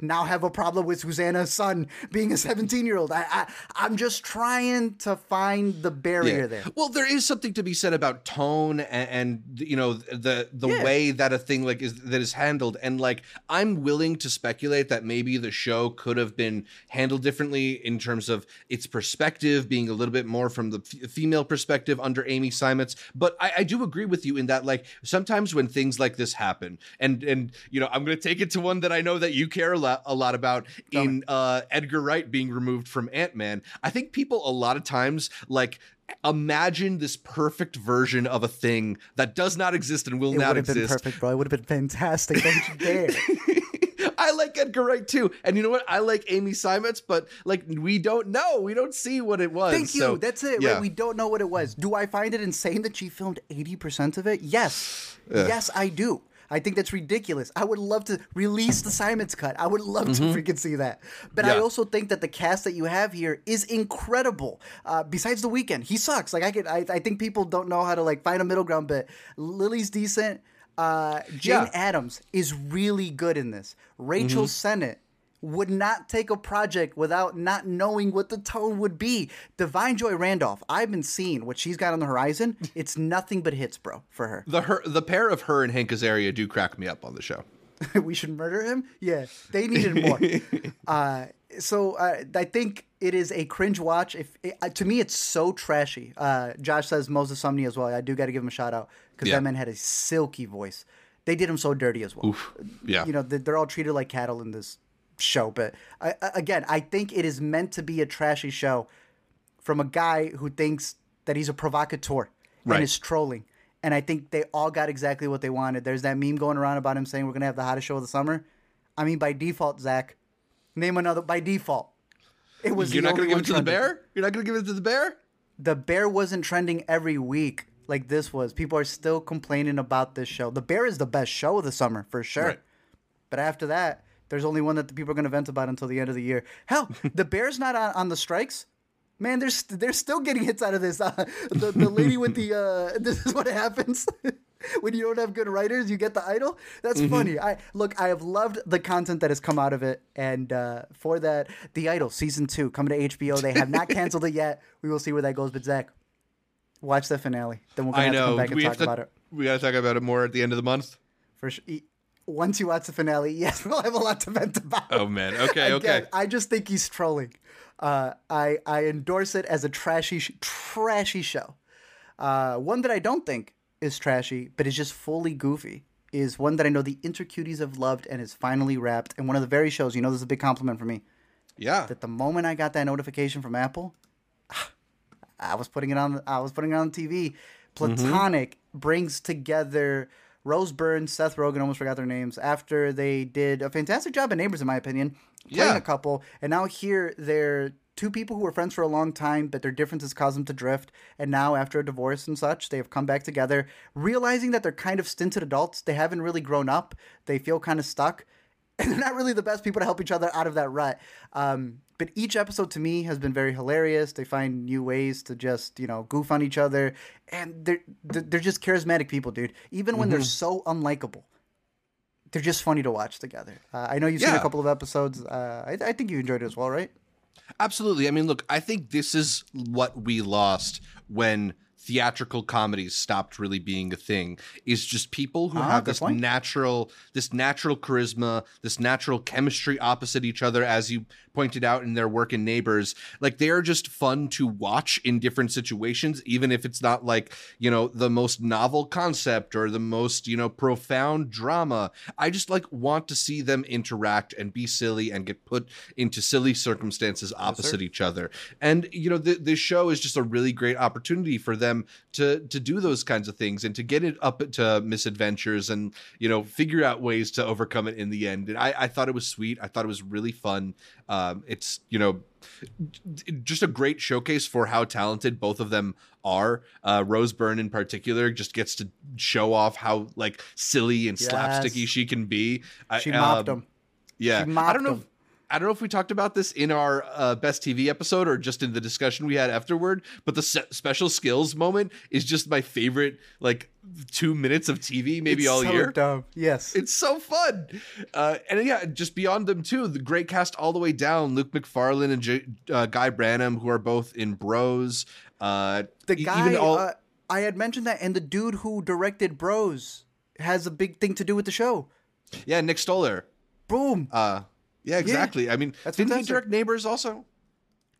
now have a problem with Susanna's son being a 17 year old. I, I, I'm just trying to find the barrier there. Well, there is something to be said about tone and, and you know the the Yeah. way that a thing like is that is handled, and like I'm willing to speculate that maybe the show could have been handled differently in terms of its perspective being a little bit more from the f- female perspective under Amy Seimetz. But I, I do agree with you in that like sometimes when things like this happen, and and you know I'm going to take it to one that I know that you care a lot, a lot about in uh, Edgar Wright being removed from Ant Man. I think people a lot of times like imagine this perfect version of a thing that does not exist and will It not would have been exist. perfect, bro. It would have been fantastic. Don't you dare. I like Edgar Wright too, and you know what? I like Amy Seimetz, but like we don't know, we don't see what it was. Thank you. so- That's it. yeah. Right? We don't know what it was. Do I find it insane that she filmed 80% of it? Yes. Yes, I do. I think that's ridiculous. I would love to release the Seimetz cut. I would love to freaking see that. But I Mm-hmm. Also think that the cast that you have here is incredible. Uh, besides the Weeknd, he sucks. Like I could, I, I think people don't know how to like find a middle ground. But Lily's decent. Uh, Jane Yeah. Adams is really good in this. Rachel Mm-hmm. Sennett would not take a project without not knowing what the tone would be. Da'Vine Joy Randolph, I've been seeing what she's got on the horizon. It's nothing but hits, bro, for her. The her the pair of her and Hank Azaria do crack me up on the show. we should murder him? Yeah, they needed more. uh, so uh, I think it is a cringe watch. If it, uh, to me, it's so trashy. Uh, Josh says Moses Sumney as well. I do got to give him a shout out because Yeah. that man had a silky voice. They did him so dirty as well. Yeah. you know they're all treated like cattle in this show but I, again i think it is meant to be a trashy show from a guy who thinks that he's a provocateur Right. and is trolling and i think they all got exactly what they wanted there's that meme going around about him saying we're gonna have the hottest show of the summer i mean by default zach name another by default it was You're not gonna give it to the bear? You're not to give it to the bear? the bear wasn't trending every week like this was people are still complaining about this show the bear is the best show of the summer for sure Right. but after that there's only one that the people are going to vent about until the end of the year. Hell the bear's not on, on the strikes? Man they're, st- they're still getting hits out of this uh, the, the lady with the uh, this is what happens. When you don't have good writers you get the idol? That's funny. I look i have loved the content that has come out of it and uh, for that the idol season two coming to hbo they have not canceled it yet. We will see where that goes but zach watch the finale. Then we'll to come back and We talk to about it. we got to talk about it more at the end of the month. for sure once you watch the finale yes we'll have a lot to vent about Oh man. Okay, okay. I just think he's trolling. Uh, I I endorse it as a trashy sh- trashy show. Uh, one that I don't think is trashy, but is just fully goofy, is one that I know the Intercuties have loved and is finally wrapped. And one of the very shows, you know, this is a big compliment for me. Yeah. That the moment I got that notification from Apple, I was putting it on. I was putting it on TV. Platonic brings together Rose Byrne, Seth Rogen. Almost forgot their names after they did a fantastic job in Neighbors, in my opinion, playing Yeah. a couple. And now here they're two people who were friends for a long time, but their differences caused them to drift. And now, after a divorce and such, they have come back together, realizing that they're kind of stinted adults. They haven't really grown up. They feel kind of stuck and they're not really the best people to help each other out of that rut. Um, but each episode to me has been very hilarious. They find new ways to just you know goof on each other, and they're they're just charismatic people, dude. Even when they're so unlikable, they're just funny to watch together. Uh, I know you've seen a couple of episodes. Uh, I, I think you enjoyed it as well, right? Absolutely. I mean, look, I think this is what we lost when theatrical comedies stopped really being a thing is just people who Ah, have this point. natural this natural charisma this natural chemistry opposite each other as you pointed out in their work in neighbors like they are just fun to watch in different situations even if it's not like you know the most novel concept or the most you know profound drama. I just like want to see them interact and be silly and get put into silly circumstances opposite each other. And you know th- this show is just a really great opportunity for them to to do those kinds of things and to get it up to misadventures and you know figure out ways to overcome it in the end. And i i thought it was sweet. I thought it was really fun um it's you know just a great showcase for how talented both of them are. Uh, Rose Byrne in particular just gets to show off how like silly and Yes. slapsticky she can be. I- She mopped um, them. Yeah, She I don't know. If, I don't know if we talked about this in our uh, best TV episode or just in the discussion we had afterward. But the se- special skills moment is just my favorite, like two minutes of TV, maybe It's all so year. Dumb. Yes. It's so fun. Uh, and yeah, just beyond them too, the great cast all the way down. Luke Macfarlane and J- uh, Guy Branum, who are both in Bros. Uh, the guy even all- uh, I had mentioned that, and the dude who directed Bros has a big thing to do with the show. yeah, Nick Stoller. Boom. Uh, yeah, exactly. I mean, That's didn't fantastic. he direct Neighbors also?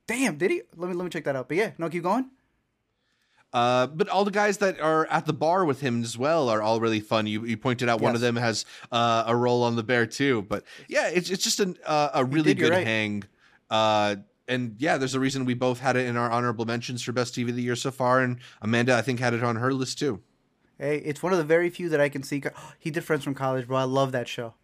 Damn, did he? Let me let me check that out. But yeah, no, keep going. Uh, but all the guys that are at the bar with him as well are all really fun. You, you pointed out one of them has uh, a role on the bear too. But yeah, it's it's just an, uh, a really did, good right. hang. Uh, and yeah, there's a reason we both had it in our honorable mentions for best TV of the year so far. And Amanda, I think, had it on her list too. Hey, it's one of the very few that I can see. He did Friends from College, bro. I love that show.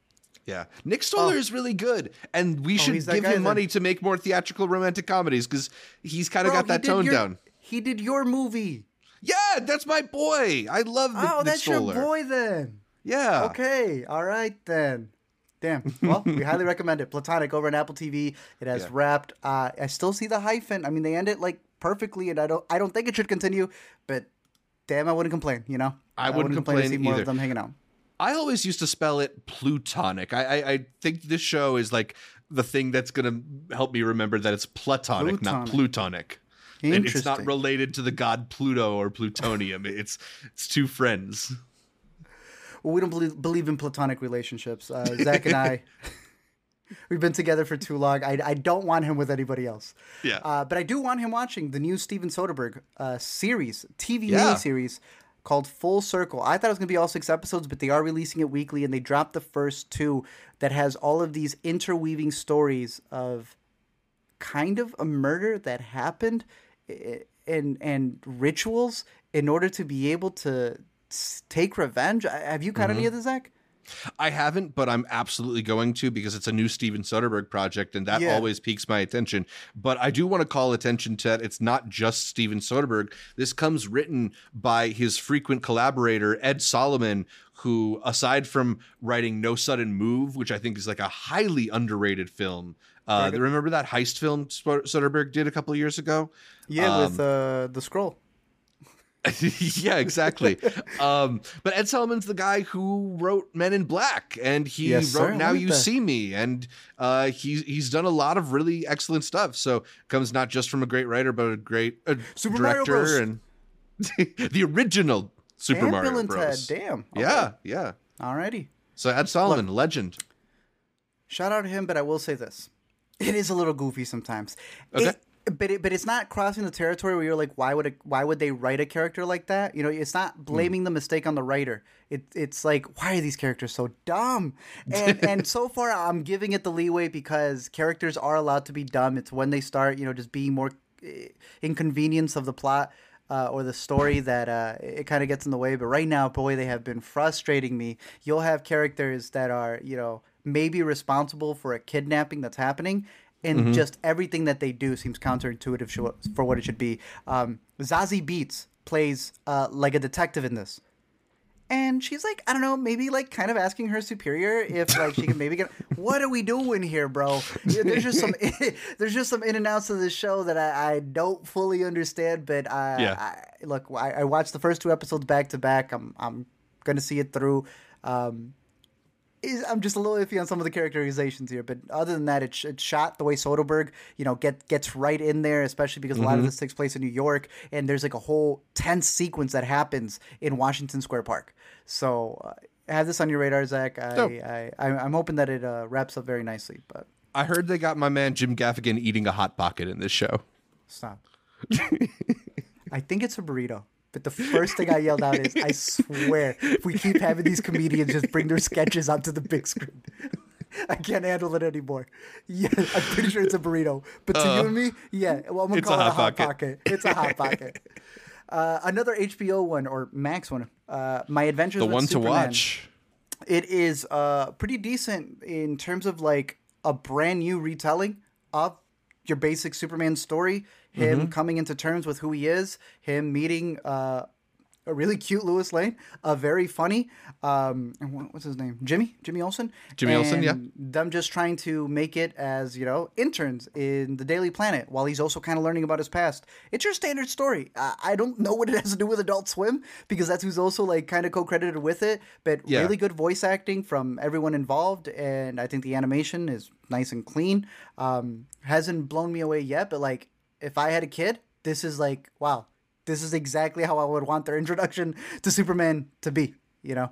Yeah, Nick Stoller is really good, and we should Oh. that give him money to make more theatrical romantic comedies because he's kind of got that tone your- down. He did your movie. Yeah, that's my boy. I love Nick, Oh, Nick that's Stoller. your boy then. Yeah. Okay, all right then. Damn. Well, we highly recommend it. Platonic over on Apple TV. It has Yeah. wrapped. Uh, I still see the hyphen. I mean, they end it like perfectly, and I don't. I don't think it should continue. But damn, I wouldn't complain. You know, I wouldn't to complain see more either. of them hanging out. I always used to spell it plutonic. I, I, I think this show is like the thing that's going to help me remember that it's platonic, not plutonic. And it's not related to the god Pluto or plutonium. it's it's two friends. Well, we don't believe, believe in platonic relationships. Uh, Zach and I, we've been together for too long. I, I don't want him with anybody else. Yeah. Uh, but I do want him watching the new Steven Soderbergh uh, series, TV Yeah. miniseries called Full Circle. I thought it was going to be all six episodes, but they are releasing it weekly, and they dropped the first two that has all of these interweaving stories of kind of a murder that happened and and rituals in order to be able to take revenge. Have you caught any mm-hmm. of this, Zach? I haven't, but I'm absolutely going to because it's a new Steven Soderbergh project, and that Yeah. always piques my attention. But I do want to call attention to that it's not just Steven Soderbergh. This comes written by his frequent collaborator Ed Solomon, who, aside from writing No Sudden Move, which I think is like a highly underrated film. Uh, remember that heist film Soderbergh did a couple of years ago? Yeah, Um, with uh, the scroll. yeah, exactly. um, but Ed Solomon's the guy who wrote Men in Black, and he Yes, wrote sir. Now You. See Me, and uh, he's he's done a lot of really excellent stuff. So comes not just from a great writer, but a great uh, Super Mario director and the original Super and Mario Bill Bros. Ted. Damn. Yeah, yeah. Alrighty. So Ed Solomon, legend. Shout out to him, but I will say this: it is a little goofy sometimes. Okay. It- but it, but it's not crossing the territory where you're like, why would it, why would they write a character like that? You know, it's Hmm. not blaming the mistake on the writer. It, it's like, why are these characters so dumb? And and so far, I'm giving it the leeway because characters are allowed to be dumb. It's when they start, you know, just being more eh, inconvenience of the plot. Uh, or the story that uh, it kind of gets in the way. But right now, boy, they have been frustrating me. You'll have characters that are, you know, maybe responsible for a kidnapping that's happening, and just everything that they do seems counterintuitive for what it should be. Um, Zazie Beetz plays uh, like a detective in this. And she's like, I don't know, maybe like kind of asking her superior if like she can maybe get. What are we doing here, bro? There's just some there's just some in and outs of this show that I, I don't fully understand. But I, Yeah. I look, I, I watched the first two episodes back to back. I'm I'm gonna see it through. Um, is I'm just a little iffy on some of the characterizations here, but other than that, it's it's shot the way Soderbergh, you know, get gets right in there, especially because a lot of this takes place in New York, and there's like a whole tense sequence that happens in Washington Square Park. So uh, have this on your radar, Zach. I, Dope. I, I I'm hoping that it uh, wraps up very nicely, but I heard they got my man Jim Gaffigan eating a hot pocket in this show. stop. I think it's a burrito. But the first thing I yelled out is, I swear, if we keep having these comedians just bring their sketches onto the big screen, I can't handle it anymore. Yeah, I'm pretty sure it's a burrito. But to you and me, yeah, well, I'm to Uh, It's call a it a Hot Pocket. pocket. It's a hot pocket. Uh, another HBO one, or Max one, uh, My Adventures The one to watch. It is uh, pretty decent in terms of like a brand new retelling of your basic Superman story. Him coming into terms with who he is, him meeting uh, a really cute Lois Lane, a very funny, um, what's his name? Jimmy? Jimmy Olsen? Jimmy Olsen, yeah. And Them just trying to make it as, you know, interns in the Daily Planet while he's also kind of learning about his past. It's your standard story. I, I don't know what it has to do with Adult Swim because that's who's also like kind of co credited with it, but Yeah. really good voice acting from everyone involved. And I think the animation is nice and clean. Um, hasn't blown me away yet, but like if I had a kid, this is like, wow, this is exactly how I would want their introduction to Superman to be, you know?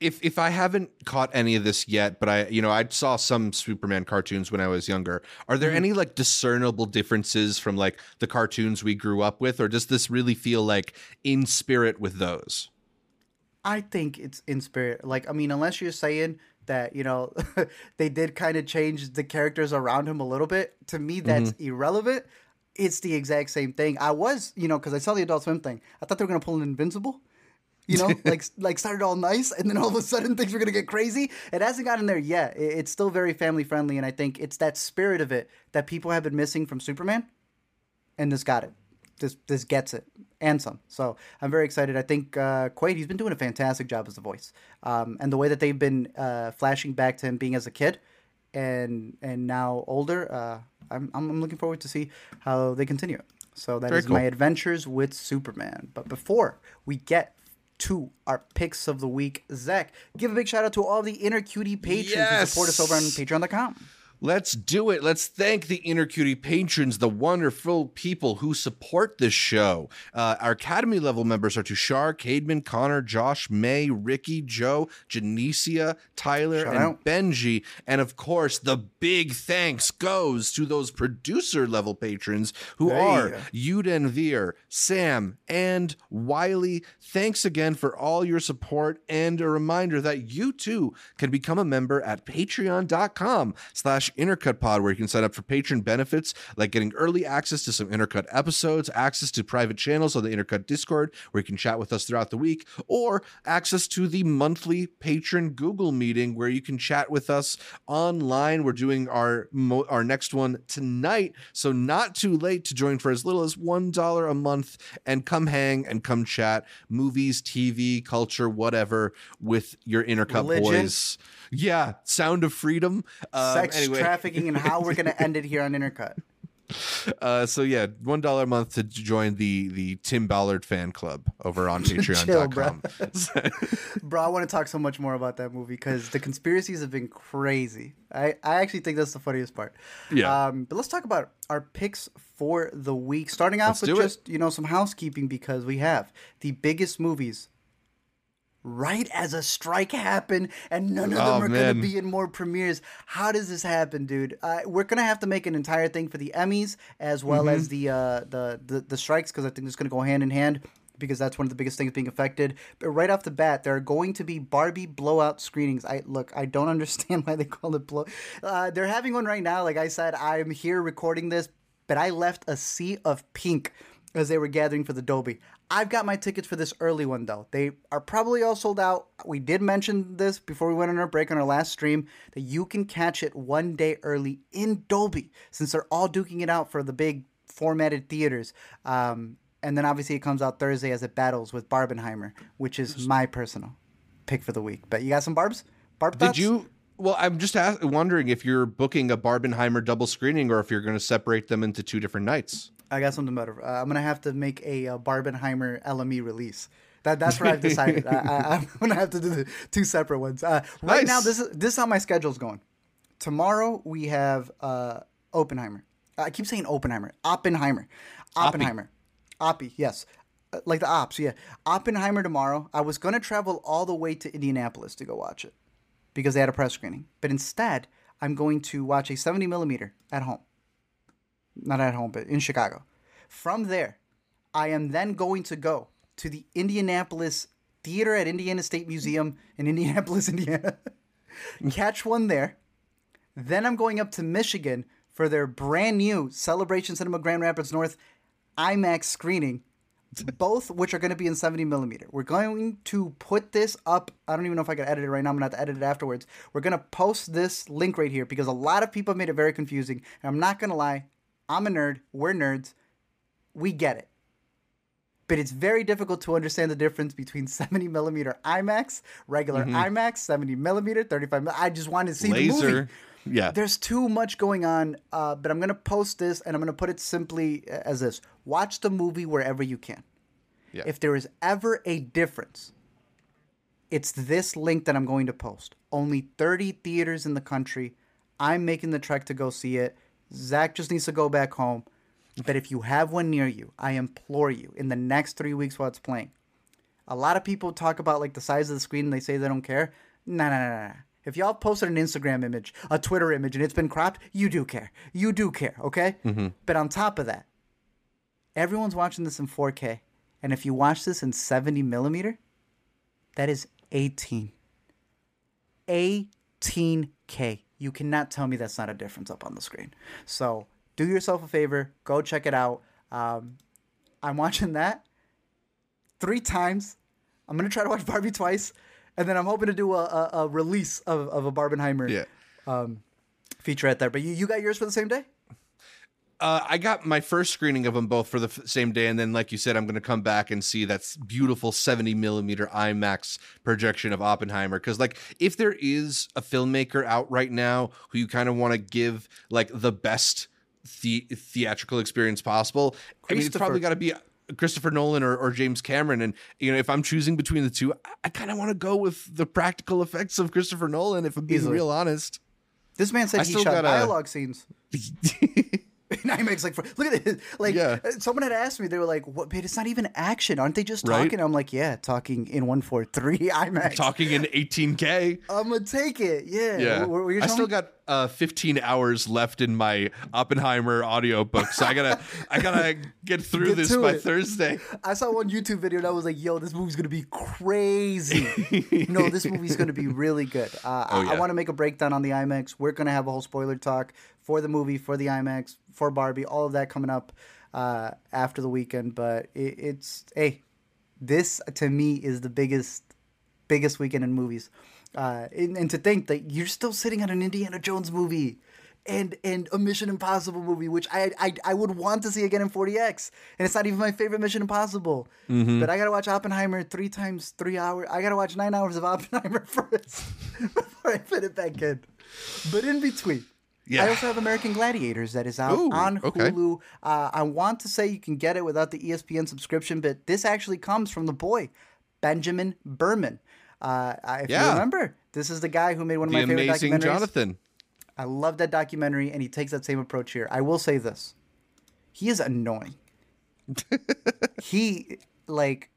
if if I haven't caught any of this yet, but I you know I saw some Superman cartoons when I was younger. Are there mm-hmm. any like discernible differences from like the cartoons we grew up with, or does this really feel like in spirit with those? I think it's in spirit. Like, I mean, unless you're saying that, you know, they did kind of change the characters around him a little bit, to me, that's mm-hmm. irrelevant. It's the exact same thing. I was, you know, because I saw the Adult Swim thing. I thought they were going to pull an Invincible. You know, like like started all nice, and then all of a sudden things were gonna get crazy. It hasn't gotten there yet. It's still very family friendly, and I think it's that spirit of it that people have been missing from Superman, and this got it. This this gets it, and some. So I'm very excited. I think uh, Quaid, he's been doing a fantastic job as the voice. Um, and the way that they've been uh, flashing back to him being as a kid and and now older, uh, I'm, I'm looking forward to see how they continue. So that Very is cool. my adventures with Superman. But before we get to our picks of the week, Zach, give a big shout out to all the inner cutie patrons who support us over on patreon.com. Let's do it. Let's thank the Inner Cutie patrons, the wonderful people who support this show. Uh, our Academy level members are Tushar, Cademan, Connor, Josh, May, Ricky, Joe, Janicia, Tyler, Shout and out. Benji. And of course, the big thanks goes to those producer level patrons who are Yuden Veer, Sam, and Wiley. Thanks again for all your support and a reminder that you too can become a member at patreon.com slash intercutpod where you can sign up for patron benefits like getting early access to some intercut episodes, access to private channels on the intercut discord where you can chat with us throughout the week, or access to the monthly patron Google meeting where you can chat with us online. We're doing our mo- our next one tonight, so not too late to join for as little as one dollar a month and come hang and come chat movies, TV, culture, whatever with your intercut Religion. boys. Yeah, Sound of Freedom. Um, Sex anyway, trafficking and how we're going to end it here on Intercut. uh, so yeah, one dollar a month to join the the Tim Ballard fan club over on Patreon.com. Bro, I want to talk so much more about that movie because the conspiracies have been crazy. I, I actually think that's the funniest part. Yeah. Um, but let's talk about our picks for the week. Starting off Let's with do it. just you know some housekeeping because we have the biggest movies. Right as a strike happened, and none of them Oh, are going to be in more premieres. How does this happen, dude? Uh, we're gonna have to make an entire thing for the Emmys as well Mm-hmm. as the uh, the the, the strikes because I think it's gonna go hand in hand because that's one of the biggest things being affected. But right off the bat, there are going to be Barbie blowout screenings. I look, I don't understand why they call it blow. Uh, they're having one right now. Like I said, I'm here recording this, but I left a sea of pink as they were gathering for the Dolby. I've got my tickets for this early one though. They are probably all sold out. We did mention this before we went on our break on our last stream that you can catch it one day early in Dolby since they're all duking it out for the big formatted theaters. Um, and then obviously it comes out Thursday as it battles with Barbenheimer, which is my personal pick for the week. But you got some Barbs? Barb Did you? Well, I'm just ask, wondering if you're booking a Barbenheimer double screening or if you're going to separate them into two different nights. I got something better. Uh, I'm gonna have to make a uh, Barbenheimer LME release. That, that's what I've decided. I, I, I'm gonna have to do the two separate ones. Uh, right Nice. now, this is this is how my schedule's going. Tomorrow we have uh, Oppenheimer. I keep saying Oppenheimer. Oppenheimer. Oppenheimer. Oppie. Yes. Uh, Like the ops, yeah. Oppenheimer tomorrow. I was gonna travel all the way to Indianapolis to go watch it because they had a press screening. But instead, I'm going to watch a 70 millimeter at home not at home, but in Chicago. From there, I am then going to go to the Indianapolis Theater at Indiana State Museum in Indianapolis, Indiana. Catch one there. Then I'm going up to Michigan for their brand new Celebration Cinema Grand Rapids North IMAX screening, both which are going to be in 70 millimeter. We're going to put this up. I don't even know if I can edit it right now. I'm going to have to edit it afterwards. We're going to post this link right here because a lot of people have made it very confusing. And I'm not going to lie. I'm a nerd. We're nerds. We get it. But it's very difficult to understand the difference between 70 millimeter IMAX, regular IMAX, 70 millimeter, 35. mil- I just wanted to see the movie Yeah. there's too much going on uh, but i'm going to post this and i'm going to put it simply as this watch the movie wherever you can Yeah. if there is ever a difference it's this link that i'm going to post only 30 theaters in the country i'm making the trek to go see it zach just needs to go back home but if you have one near you i implore you in the next three weeks while it's playing a lot of people talk about like the size of the screen and they say they don't care. No, no, no, no. no. If y'all posted an Instagram image, a Twitter image, and it's been cropped, you do care. You do care, okay? Mm-hmm. But on top of that, everyone's watching this in 4K. And if you watch this in 70 millimeter, that is 18. 18K. You cannot tell me that's not a difference up on the screen. So do yourself a favor, go check it out. Um, I'm watching that three times. I'm gonna try to watch Barbie twice, and then I'm hoping to do a, a, a release of, of a Barbenheimer yeah. at there. But you, you got yours for the same day? Uh, I got my first screening of them both for the f- same day, and then, like you said, I'm going to come back and see that beautiful 70 millimeter IMAX projection of Oppenheimer. Because, like, if there is a filmmaker out right now who you kind of want to give like the best the- theatrical experience possible, I mean, it's probably got to be Christopher Nolan or, or James Cameron. And you know, if I'm choosing between the two, I, I kind of want to go with the practical effects of Christopher Nolan. If I'm being Easily. real honest. This man said I he shot gotta- dialogue scenes. in IMAX, like, for, look at this. Like, Yeah. uh, someone had asked me, they were like, "What? But it's not even action. Aren't they just Right. talking?" I'm like, "Yeah, talking in one four three IMAX. Talking in 18K. I'm gonna take it. Yeah. Yeah. What, what I still me? got uh, 15 hours left in my Oppenheimer audiobook, so I gotta I gotta get through Get this by it. Thursday. I saw one YouTube video and I was like, "Yo, this movie's gonna be crazy." no, this movie's gonna be really good. Uh, I, Oh, I yeah. want to make a breakdown on the IMAX. We're gonna have a whole spoiler talk for the movie, for the IMAX, for Barbie, all of that coming up uh, after the weekend. But it, it's hey, this to me is the biggest biggest weekend in movies. Uh, and, and to think that you're still sitting on an Indiana Jones movie and and a Mission Impossible movie, which I I, I would want to see again in 4DX, and it's not even my favorite Mission Impossible. But I gotta watch Oppenheimer three times three hours. I gotta watch nine hours of Oppenheimer first before I put it back in. But in between. Yeah. I also have American Gladiators that is out Ooh, on okay. Hulu. Uh, I want to say you can get it without the ESPN subscription, but this actually comes from the boy, Benjamin Berman. Uh, I- if you remember, this is the guy who made one of The my favorite amazing documentaries. Jonathan. I love that documentary, and he takes that same approach here. I will say this: he is annoying. he like,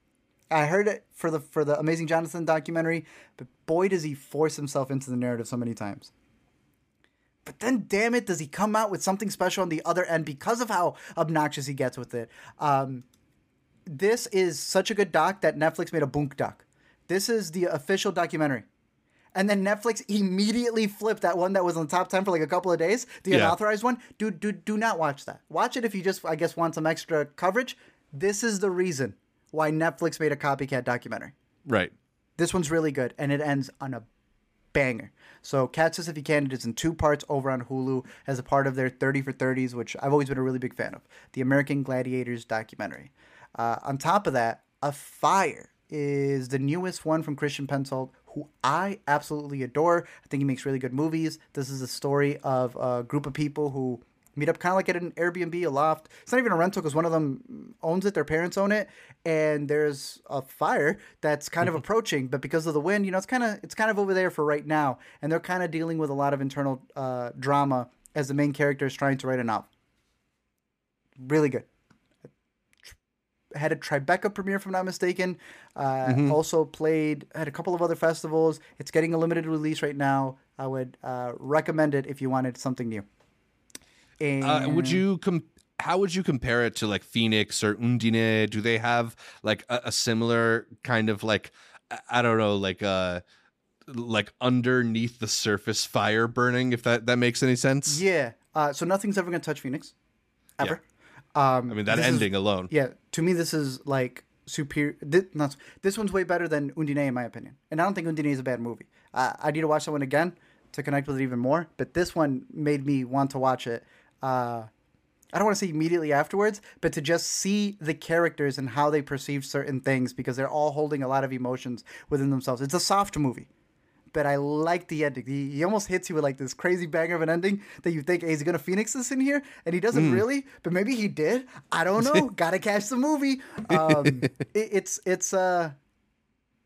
I heard it for the for the Amazing Jonathan documentary, but boy, does he force himself into the narrative so many times. But then, damn it, does he come out with something special on the other end because of how obnoxious he gets with it? Um, this is such a good doc that Netflix made a bunk doc. This is the official documentary. And then Netflix immediately flipped that one that was on the top 10 for like a couple of days, the Yeah. unauthorized one. Do, do, do not watch that. Watch it if you just, I guess, want some extra coverage. This is the reason why Netflix made a copycat documentary. Right. This one's really good, and it ends on a banger. So, Catch This If You Can, it is in two parts over on Hulu as a part of their 30 for 30s, which I've always been a really big fan of. The American Gladiators documentary. Uh, on top of that, Afire is the newest one from Christian Petzold, who I absolutely adore. I think he makes really good movies. This is a story of a group of people who meet up kind of like at an Airbnb, a loft. It's not even a rental because one of them owns it, their parents own it, and there's a fire that's kind of approaching. But because of the wind, you know, it's kind of it's kind of over there for right now, and they're kind of dealing with a lot of internal uh, drama as the main character is trying to write a novel. Really good. Had a Tribeca premiere, if I'm not mistaken. Uh, Also played had a couple of other festivals. It's getting a limited release right now. I would uh, recommend it if you wanted something new. And Uh, would you com- how would you compare it to like Phoenix or Undine? Do they have like a, a similar kind of like I- don't know, like uh like underneath the surface fire burning, if that, that makes any sense? Yeah. Uh, so nothing's ever gonna touch Phoenix, ever. Um, I mean that this is- ending alone. yeah. To me, this is like superior. This, not, this one's way better than Undine, in my opinion. And I don't think Undine is a bad movie. Uh, I need to watch that one again to connect with it even more. But this one made me want to watch it. Uh, I don't want to say immediately afterwards, but to just see the characters and how they perceive certain things because they're all holding a lot of emotions within themselves. It's a soft movie but I like the ending. He, he almost hits you with like this crazy banger of an ending that you think, hey, is he gonna phoenix this in here? And he doesn't really, but maybe he did. I don't know. Gotta catch the movie. Um, it, it's it's uh,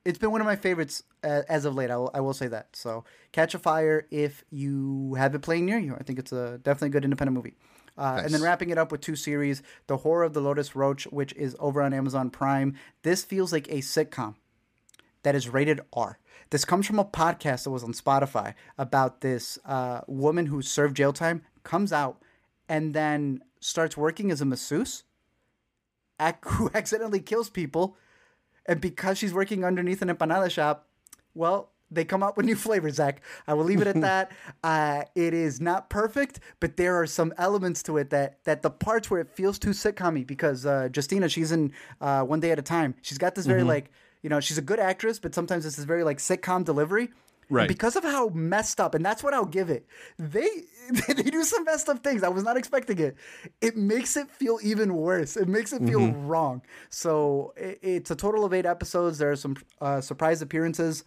it's been one of my favorites uh, as of late. I will, I will say that. So Catch Afire if you have it playing near you. I think it's a definitely a good independent movie. Uh, And then wrapping it up with two series, The Horror of Dolores Roach, which is over on Amazon Prime. This feels like a sitcom that is rated R. This comes from a podcast that was on Spotify about this uh, woman who served jail time, comes out, and then starts working as a masseuse, ac- who accidentally kills people. And because she's working underneath an empanada shop, well, they come up with new flavors, Zach. I will leave it at that. Uh, it is not perfect, but there are some elements to it that that the parts where it feels too sitcom because uh, Justina, she's in uh, One Day at a Time. She's got this very like, you know, she's a good actress, but sometimes it's this very like sitcom delivery. Right. Because of how messed up, and that's what I'll give it. They they do some messed up things. I was not expecting it. It makes it feel even worse. It makes it feel Mm-hmm. wrong. So it, it's a total of eight episodes. There are some uh, surprise appearances,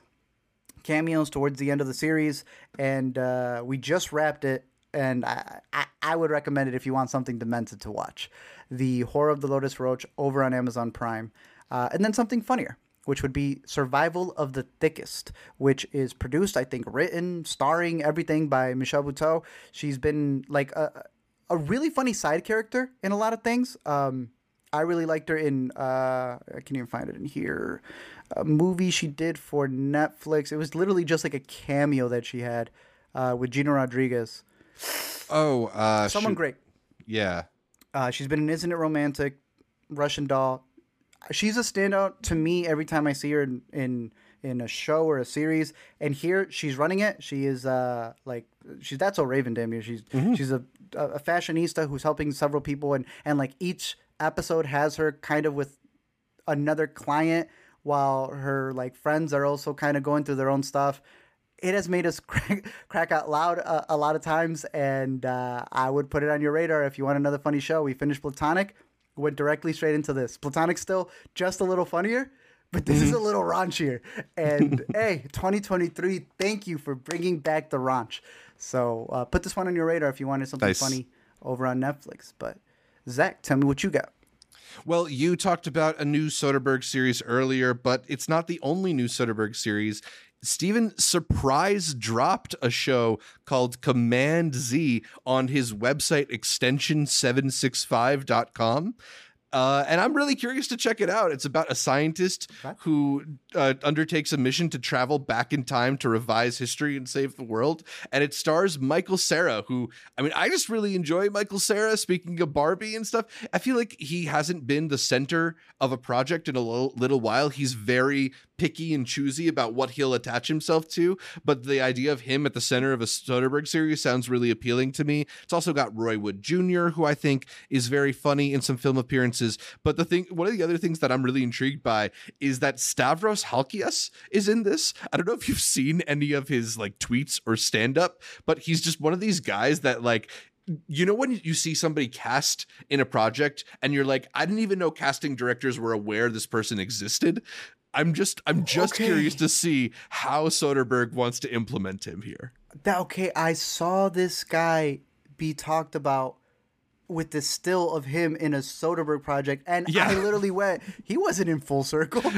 cameos towards the end of the series, and uh, we just wrapped it. And I, I, I would recommend it if you want something demented to watch. The Horror of Dolores Roach over on Amazon Prime. Uh, and then something funnier, which would be Survival of the Thickest, which is produced, I think, written, starring everything by Michelle Buteau. She's been like a, a really funny side character in a lot of things. Um, I really liked her in uh, I can't even find it in here. A movie she did for Netflix. It was literally just like a cameo that she had uh, with Gina Rodriguez. Oh, uh, Someone shoot. great. Yeah. Uh, she's been in Isn't It Romantic, Russian Doll. She's a standout to me every time I see her in, in in a show or a series. And here she's running it. She is uh like she's that's so Raven damn near. She's she's a a fashionista who's helping several people and and like each episode has her kind of with another client while her like friends are also kind of going through their own stuff it has made us crack, crack out loud uh, a lot of times and uh, i would put it on your radar if you want another funny show we finished platonic went directly straight into this. Platonic still just a little funnier but this is a little raunchier. And hey 2023 thank you for bringing back the raunch. So uh, put this one on your radar if you wanted something Nice. funny over on netflix. But zach tell me what you got. Well, you talked about a new Soderbergh series earlier, but it's not the only new Soderbergh series. Steven surprise dropped a show called Command Z on his website extension765.com. Uh, and I'm really curious to check it out. It's about a scientist Okay. who uh, undertakes a mission to travel back in time to revise history and save the world. And it stars Michael Cera, who, I mean, I just really enjoy Michael Cera. Speaking of Barbie and stuff, I feel like he hasn't been the center of a project in a little, little while. He's very picky and choosy about what he'll attach himself to. But the idea of him at the center of a Soderbergh series sounds really appealing to me. It's also got Roy Wood Jr., who I think is very funny in some film appearances. But the thing, one of the other things that I'm really intrigued by is that Stavros Halkias is in this. I don't know if you've seen any of his like tweets or stand up, but he's just one of these guys that like you know when you see somebody cast in a project and you're like i didn't even know casting directors were aware this person existed i'm just i'm just Okay. curious to see how soderbergh wants to implement him here. That okay i saw this guy be talked about with the still of him in a soderbergh project and Yeah. i literally went he wasn't in full circle.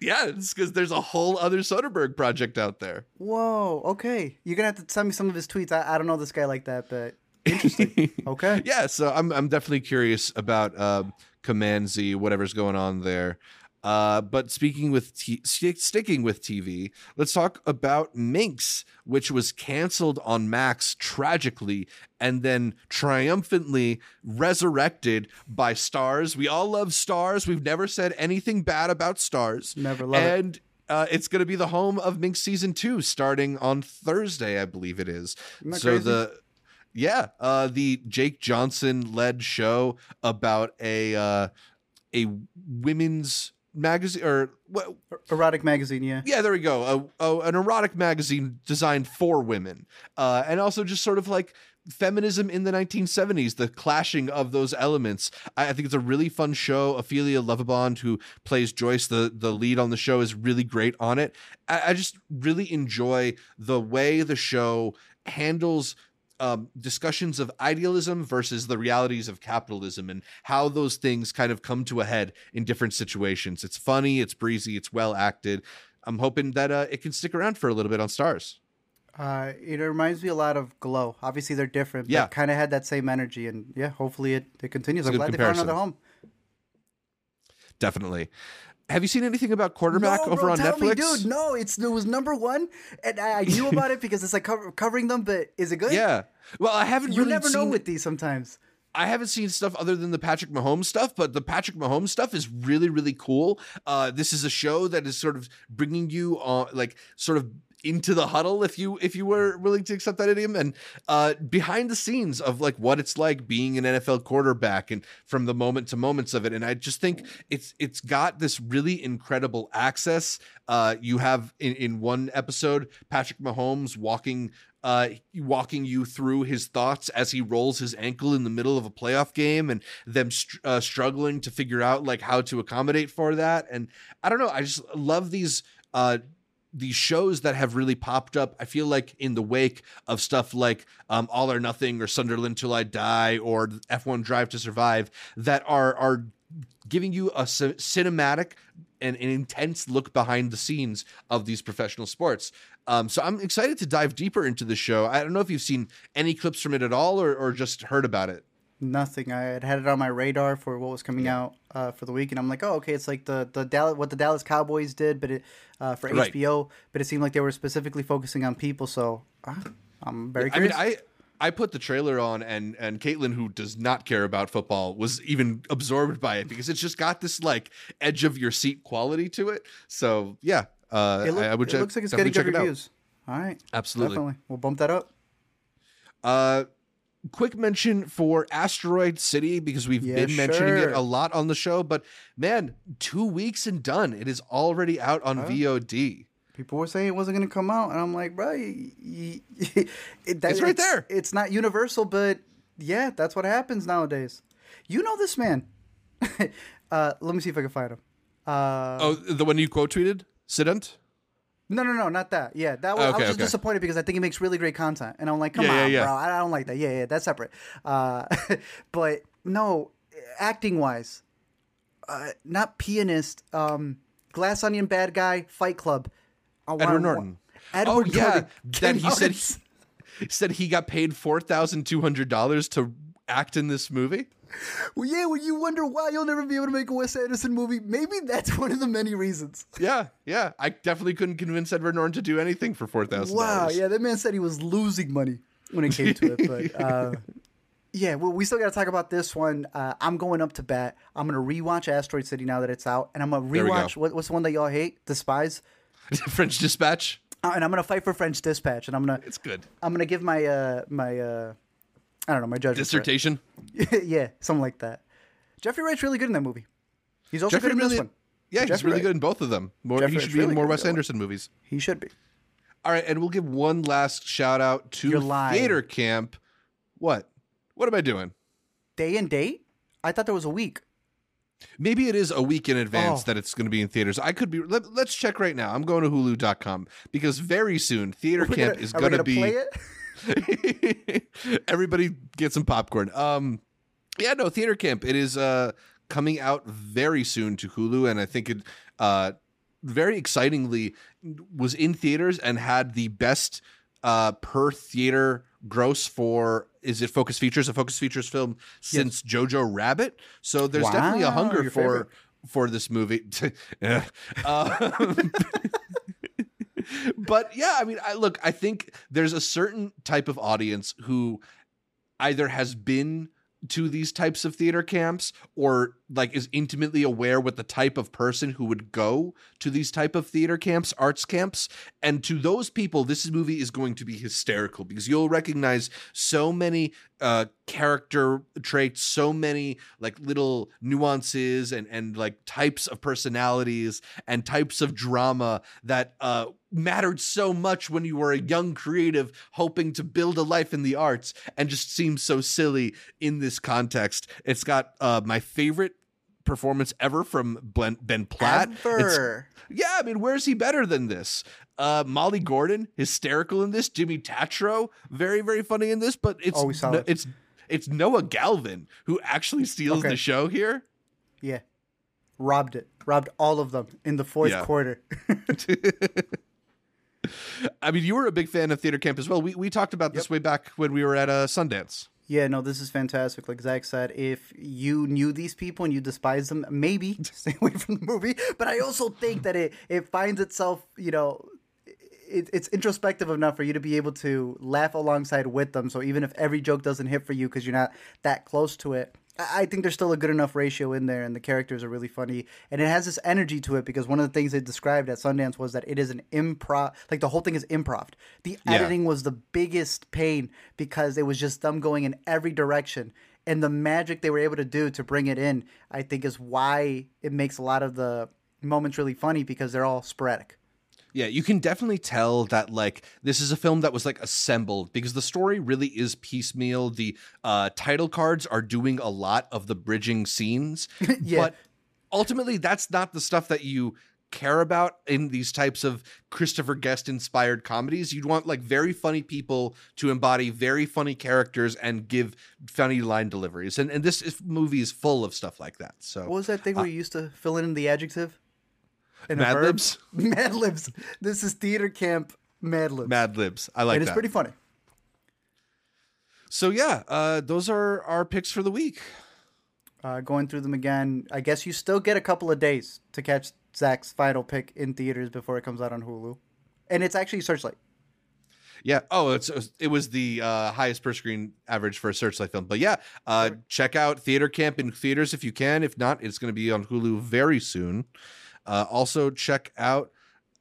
Yeah it's because there's a whole other soderbergh project out there. Whoa okay. You're gonna have to send me some of his tweets. I, I don't know this guy like that but interesting. Okay. Yeah so i'm, I'm definitely curious about um, command z whatever's going on there uh, but speaking with t- sti- sticking with TV, let's talk about Minx, which was canceled on Max tragically and then triumphantly resurrected by Starz. We all love Starz. We've never said anything bad about Starz. Never love it. and uh, it's going to be the home of Minx season two, starting on Thursday, I believe it is. So crazy? the yeah, uh, the Jake Johnson led show about a uh, a women's magazine or what? erotic magazine yeah Yeah, there we go. A, a, an erotic magazine designed for women, uh, and also just sort of like feminism in the 1970s, the clashing of those elements. I, I think it's a really fun show. Ophelia Lovibond, who plays Joyce, the the lead on the show, is really great on it. I, I just really enjoy the way the show handles um, discussions of idealism versus the realities of capitalism and how those things kind of come to a head in different situations. It's funny, it's breezy, it's well acted. I'm hoping that uh, it can stick around for a little bit on Starz. uh, it reminds me a lot of glow obviously they're different but Yeah. kind of had that same energy and yeah hopefully it, it continues It's i'm glad they found another comparison. home Definitely. Have you seen anything about quarterback no, over bro, on tell Netflix? Me, dude, no, it's it was number one, and I, I knew about it because it's like cover, covering them. But is it good? Yeah. Well, I haven't you really never know with these sometimes. I haven't seen stuff other than the Patrick Mahomes stuff, but the Patrick Mahomes stuff is really, really cool. Uh, this is a show that is sort of bringing you on, like, sort of into the huddle if you if you were willing to accept that idiom. And uh behind the scenes of like what it's like being an NFL quarterback and from the moment to moments of it. And I just think it's it's got this really incredible access. Uh you have in in one episode Patrick Mahomes walking uh, walking you through his thoughts as he rolls his ankle in the middle of a playoff game and them str- uh, struggling to figure out like how to accommodate for that. And I don't know, I just love these uh, these shows that have really popped up. I feel like in the wake of stuff like um, All or Nothing or Sunderland Till I Die or F1 Drive to Survive that are are giving you a c- cinematic and an intense look behind the scenes of these professional sports. Um, so I'm excited to dive deeper into the show. I don't know if you've seen any clips from it at all or, or just heard about it. Nothing. I had had it on my radar for what was coming out uh, for the week, and I'm like, oh, okay, it's like the the Dallas what the Dallas Cowboys did, but it uh, for Right. HBO, but it seemed like they were specifically focusing on people. So uh, I'm very I mean, curious. I I put the trailer on, and and Caitlin, who does not care about football, was even absorbed by it because it's just got this like edge of your seat quality to it. So yeah, uh, it, look- I, I would it check- looks like it's getting good it reviews. All right, Absolutely. definitely. We'll bump that up. Uh, quick mention for Asteroid City because we've Yeah, been mentioning it a lot on the show. But man, two weeks and done. It is already out on VOD. People were saying it wasn't going to come out, and I'm like, bro, y- y- it, that, It's right there. It's not universal, but yeah, that's what happens nowadays. You know this man. uh, let me see if I can find him. Uh, Oh, the one you quote tweeted, Sident. No, no, no, not that. Yeah, that was, okay, I was just okay. disappointed because I think he makes really great content, and I'm like, come Yeah, yeah, on, yeah. bro, I don't like that. Yeah, yeah, that's separate. Uh, but no, acting wise, uh, not pianist. Um, Glass Onion, bad guy, Fight Club. I Edward Norton. Edward oh yeah, Norton that he said he said he got paid four thousand two hundred dollars to act in this movie. Well, yeah, when you wonder why you'll never be able to make a Wes Anderson movie, maybe that's one of the many reasons. Yeah, yeah. I definitely couldn't convince Edward Norton to do anything for four thousand. Wow, yeah, that man said he was losing money when it came to it, but uh, yeah, well, we still got to talk about this one. Uh, I'm going up to bat. I'm gonna rewatch Asteroid City now that it's out, and I'm gonna rewatch what, what's the one that y'all hate, Despise, French Dispatch. uh, and I'm gonna fight for French Dispatch, and I'm gonna It's good. I'm gonna give my uh my uh I don't know my judgment. Dissertation. yeah, something like that. Jeffrey Wright's really good in that movie. He's also Jeffrey good in really, this one. yeah, he's really Wright. good in both of them. More, Jeffrey he should be in more Wes. Anderson movies. He should be. All right, and we'll give one last shout out to Theater Camp. What? What am I doing? Day and date? I thought there was a week. Maybe it is a week in advance Oh. that it's going to be in theaters. I could be. Let, us check right now. I'm going to Hulu.com because very soon Theater Camp gonna- is going to be. Everybody get some popcorn. Um, yeah, no, Theater Camp. It is uh coming out very soon to Hulu, and I think it uh very excitingly was in theaters and had the best uh per theater gross for is it Focus Features a Focus Features film since Jojo Rabbit. So there's definitely a hunger for favorite. for this movie. Um, but yeah, I mean, I look, I think there's a certain type of audience who either has been to these types of theater camps or like is intimately aware with the type of person who would go to these type of theater camps arts camps. And to those people this movie is going to be hysterical because you'll recognize so many uh character traits so many like little nuances and and like types of personalities and types of drama that uh mattered so much when you were a young creative hoping to build a life in the arts and just seems so silly in this context it's got uh my favorite performance ever from ben, ben platt It's- yeah, I mean, where's he better than this? Uh, Molly Gordon, hysterical in this. Jimmy Tatro, very, very funny in this. But it's Always no, it's it's Noah Galvin who actually steals Okay. the show here. Yeah. Robbed it. Robbed all of them in the fourth Yeah. quarter. I mean, you were a big fan of theater camp as well. We we talked about this way back when we were at uh, Sundance. yeah, no, this is fantastic. Like Zach said, if you knew these people and you despise them, maybe stay away from the movie. But I also think that it it finds itself, you know, it, it's introspective enough for you to be able to laugh alongside with them. So even if every joke doesn't hit for you because you're not that close to it, I think there's still a good enough ratio in there, and the characters are really funny, and it has this energy to it because one of the things they described at Sundance was that it is an improv, like the whole thing is improv. The Yeah. editing was the biggest pain because it was just them going in every direction, and the magic they were able to do to bring it in, I think, is why it makes a lot of the moments really funny because they're all sporadic. Yeah, you can definitely tell that like this is a film that was like assembled because the story really is piecemeal. The uh, title cards are doing a lot of the bridging scenes, Yeah. but ultimately that's not the stuff that you care about in these types of Christopher Guest inspired comedies. You'd want like very funny people to embody very funny characters and give funny line deliveries. And and this is, movie is full of stuff like that. So What was that thing where you used to fill in the adjective? In Mad verb? Libs? Mad Libs. This is theater camp Mad Libs. Mad Libs. I like and it's that. pretty funny. so yeah, uh, those are our picks for the week. Uh, going through them again, I guess you still get a couple of days to catch Zach's final pick in theaters before it comes out on Hulu, and it's actually Searchlight. Yeah. Oh, it's it was the uh, highest per screen average for a Searchlight film. But yeah, uh, check out Theater Camp in theaters if you can. If not, it's going to be on Hulu very soon. Uh, also, check out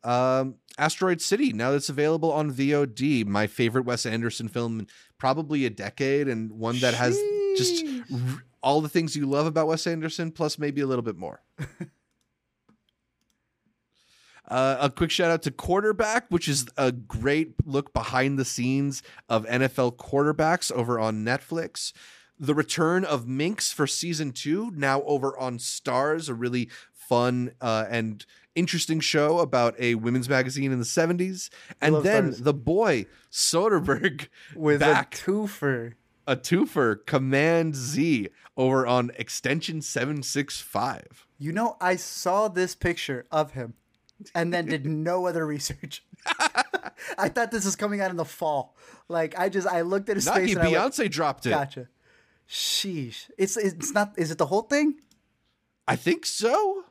um, Asteroid City now that's available on VOD. My favorite Wes Anderson film, in probably a decade, and one that has just r- all the things you love about Wes Anderson, plus maybe a little bit more. Uh, a quick shout out to Quarterback, which is a great look behind the scenes of NFL quarterbacks over on Netflix. The return of Minx for season two, now over on Starz, a really fun uh, and interesting show about a women's magazine in the 70s. And then Starz. the boy, Soderbergh, with back a twofer. a twofer, Command Z, over on Extension 765. You know, I saw this picture of him, and then did no other research. I thought this was coming out in the fall. Like I just I looked at his face and I went, Beyonce dropped it. Gotcha. Sheesh. It's it's not. Is it the whole thing? I think so.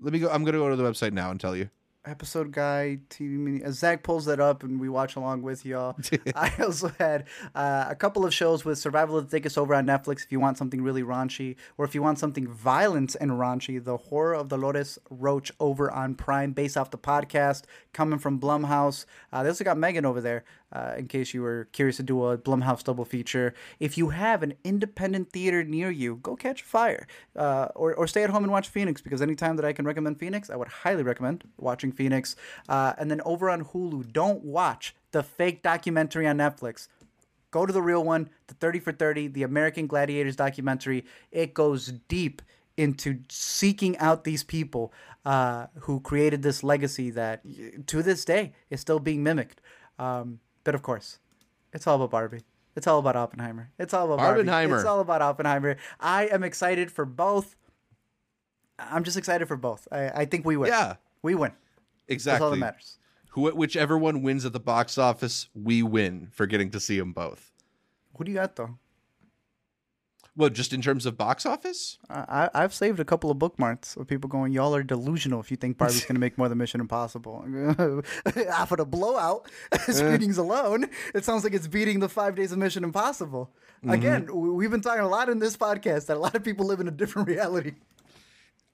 Let me go. I'm going to go to the website now and tell you. episode guide TV mini. As Zach pulls that up and we watch along with y'all. I also had uh, a couple of shows with Survival of the Thickest over on Netflix. If you want something really raunchy, or if you want something violent and raunchy, The Horror of Dolores Roach over on Prime, based off the podcast coming from Blumhouse. Uh, they also got Megan over there. Uh, in case you were curious to do a Blumhouse double feature, if you have an independent theater near you, go catch fire, uh, or or stay at home and watch Phoenix. Because anytime that I can recommend Phoenix, I would highly recommend watching Phoenix. Uh, and then over on Hulu, don't watch the fake documentary on Netflix. Go to the real one, the 30 for 30, the American Gladiators documentary. It goes deep into seeking out these people uh, who created this legacy that to this day is still being mimicked. Um, but of course, it's all about Barbie. It's all about Oppenheimer. It's all about Barbie. It's all about Oppenheimer. I am excited for both. I'm just excited for both. I, I think we win. Yeah, We win. Exactly. That's all that matters. Who, whichever one wins at the box office, we win for getting to see them both. Who do you got though? Well, just in terms of box office, I, I- I've saved a couple of bookmarks of people going, "Y'all are delusional if you think Barbie's going to make more than Mission Impossible." After the blowout screenings alone, it sounds like it's beating the five days of Mission Impossible. Again, we- we've been talking a lot in this podcast that a lot of people live in a different reality.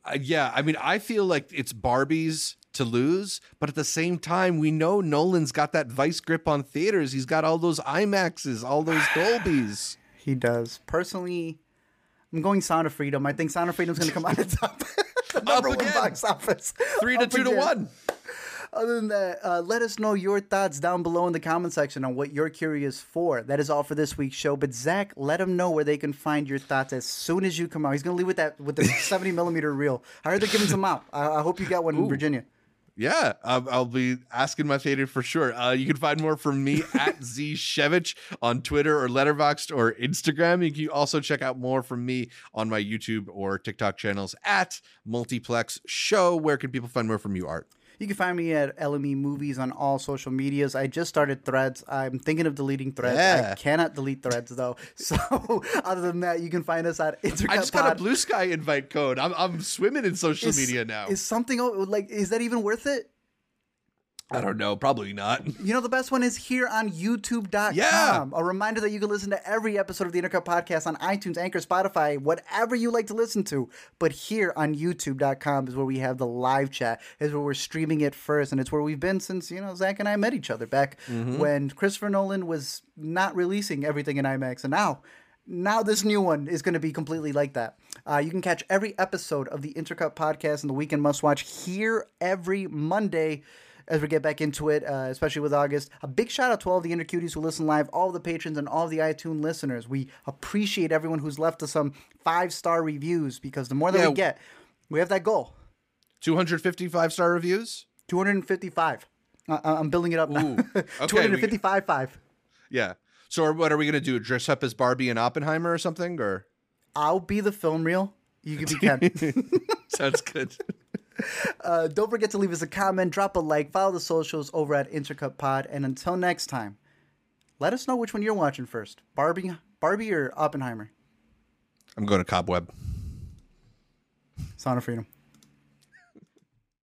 uh, yeah. I mean, I feel like it's Barbie's to lose, but at the same time, we know Nolan's got that vice grip on theaters. He's got all those IMAXs, all those Dolbys. He does. Personally, I'm going Sound of Freedom. I think Sound of Freedom's going to come out of top. the number one again. box office. Three to Up two to one. Other than that, uh, let us know your thoughts down below in the comment section on what you're curious for. That is all for this week's show. But Zach, let them know where they can find your thoughts as soon as you come out. He's gonna leave with that with the 70 millimeter reel. I heard they're giving some out. I, I hope you got one in Virginia. Yeah, I'll, I'll be asking my theater for sure. Uh, you can find more from me at Zshevich on Twitter or Letterboxd or Instagram. You can also check out more from me on my YouTube or TikTok channels at Multiplex Show. Where can people find more from you, Art? You can find me at LME Movies on all social medias. I just started Threads. I'm thinking of deleting Threads. Yeah. I cannot delete Threads though. So other than that, you can find us at Intercut I just got a Blue Sky invite code. I'm, I'm swimming in social Is- media now. Is something like is that even worth it? I don't know. Probably not. You know, the best one is here on YouTube.com. Yeah. A reminder that you can listen to every episode of the Intercut Podcast on iTunes, Anchor, Spotify, whatever you like to listen to. But here on YouTube.com is where we have the live chat, is where we're streaming it first. And it's where we've been since, you know, Zach and I met each other back when Christopher Nolan was not releasing everything in IMAX. And now, now this new one is going to be completely like that. Uh, you can catch every episode of the Intercut Podcast and the Weekend Must Watch here every Monday as we get back into it, uh, especially with August. A big shout out to all the Intercuties who listen live, all the patrons, and all the iTunes listeners. We appreciate everyone who's left us some five star reviews because the more that Yeah. we get, we have that goal 255 star reviews? 255. Uh, I'm building it up now. Ooh, okay, we- 255 5. Yeah. So what are we going to do? Dress up as Barbie and Oppenheimer or something? Or I'll be the film reel. You can be Ken. Sounds good. Uh, don't forget to leave us a comment, drop a like, follow the socials over at Intercut Pod, and until next time, let us know which one you're watching first, Barbie, Barbie or Oppenheimer. I'm going to Cobweb. Sound of Freedom.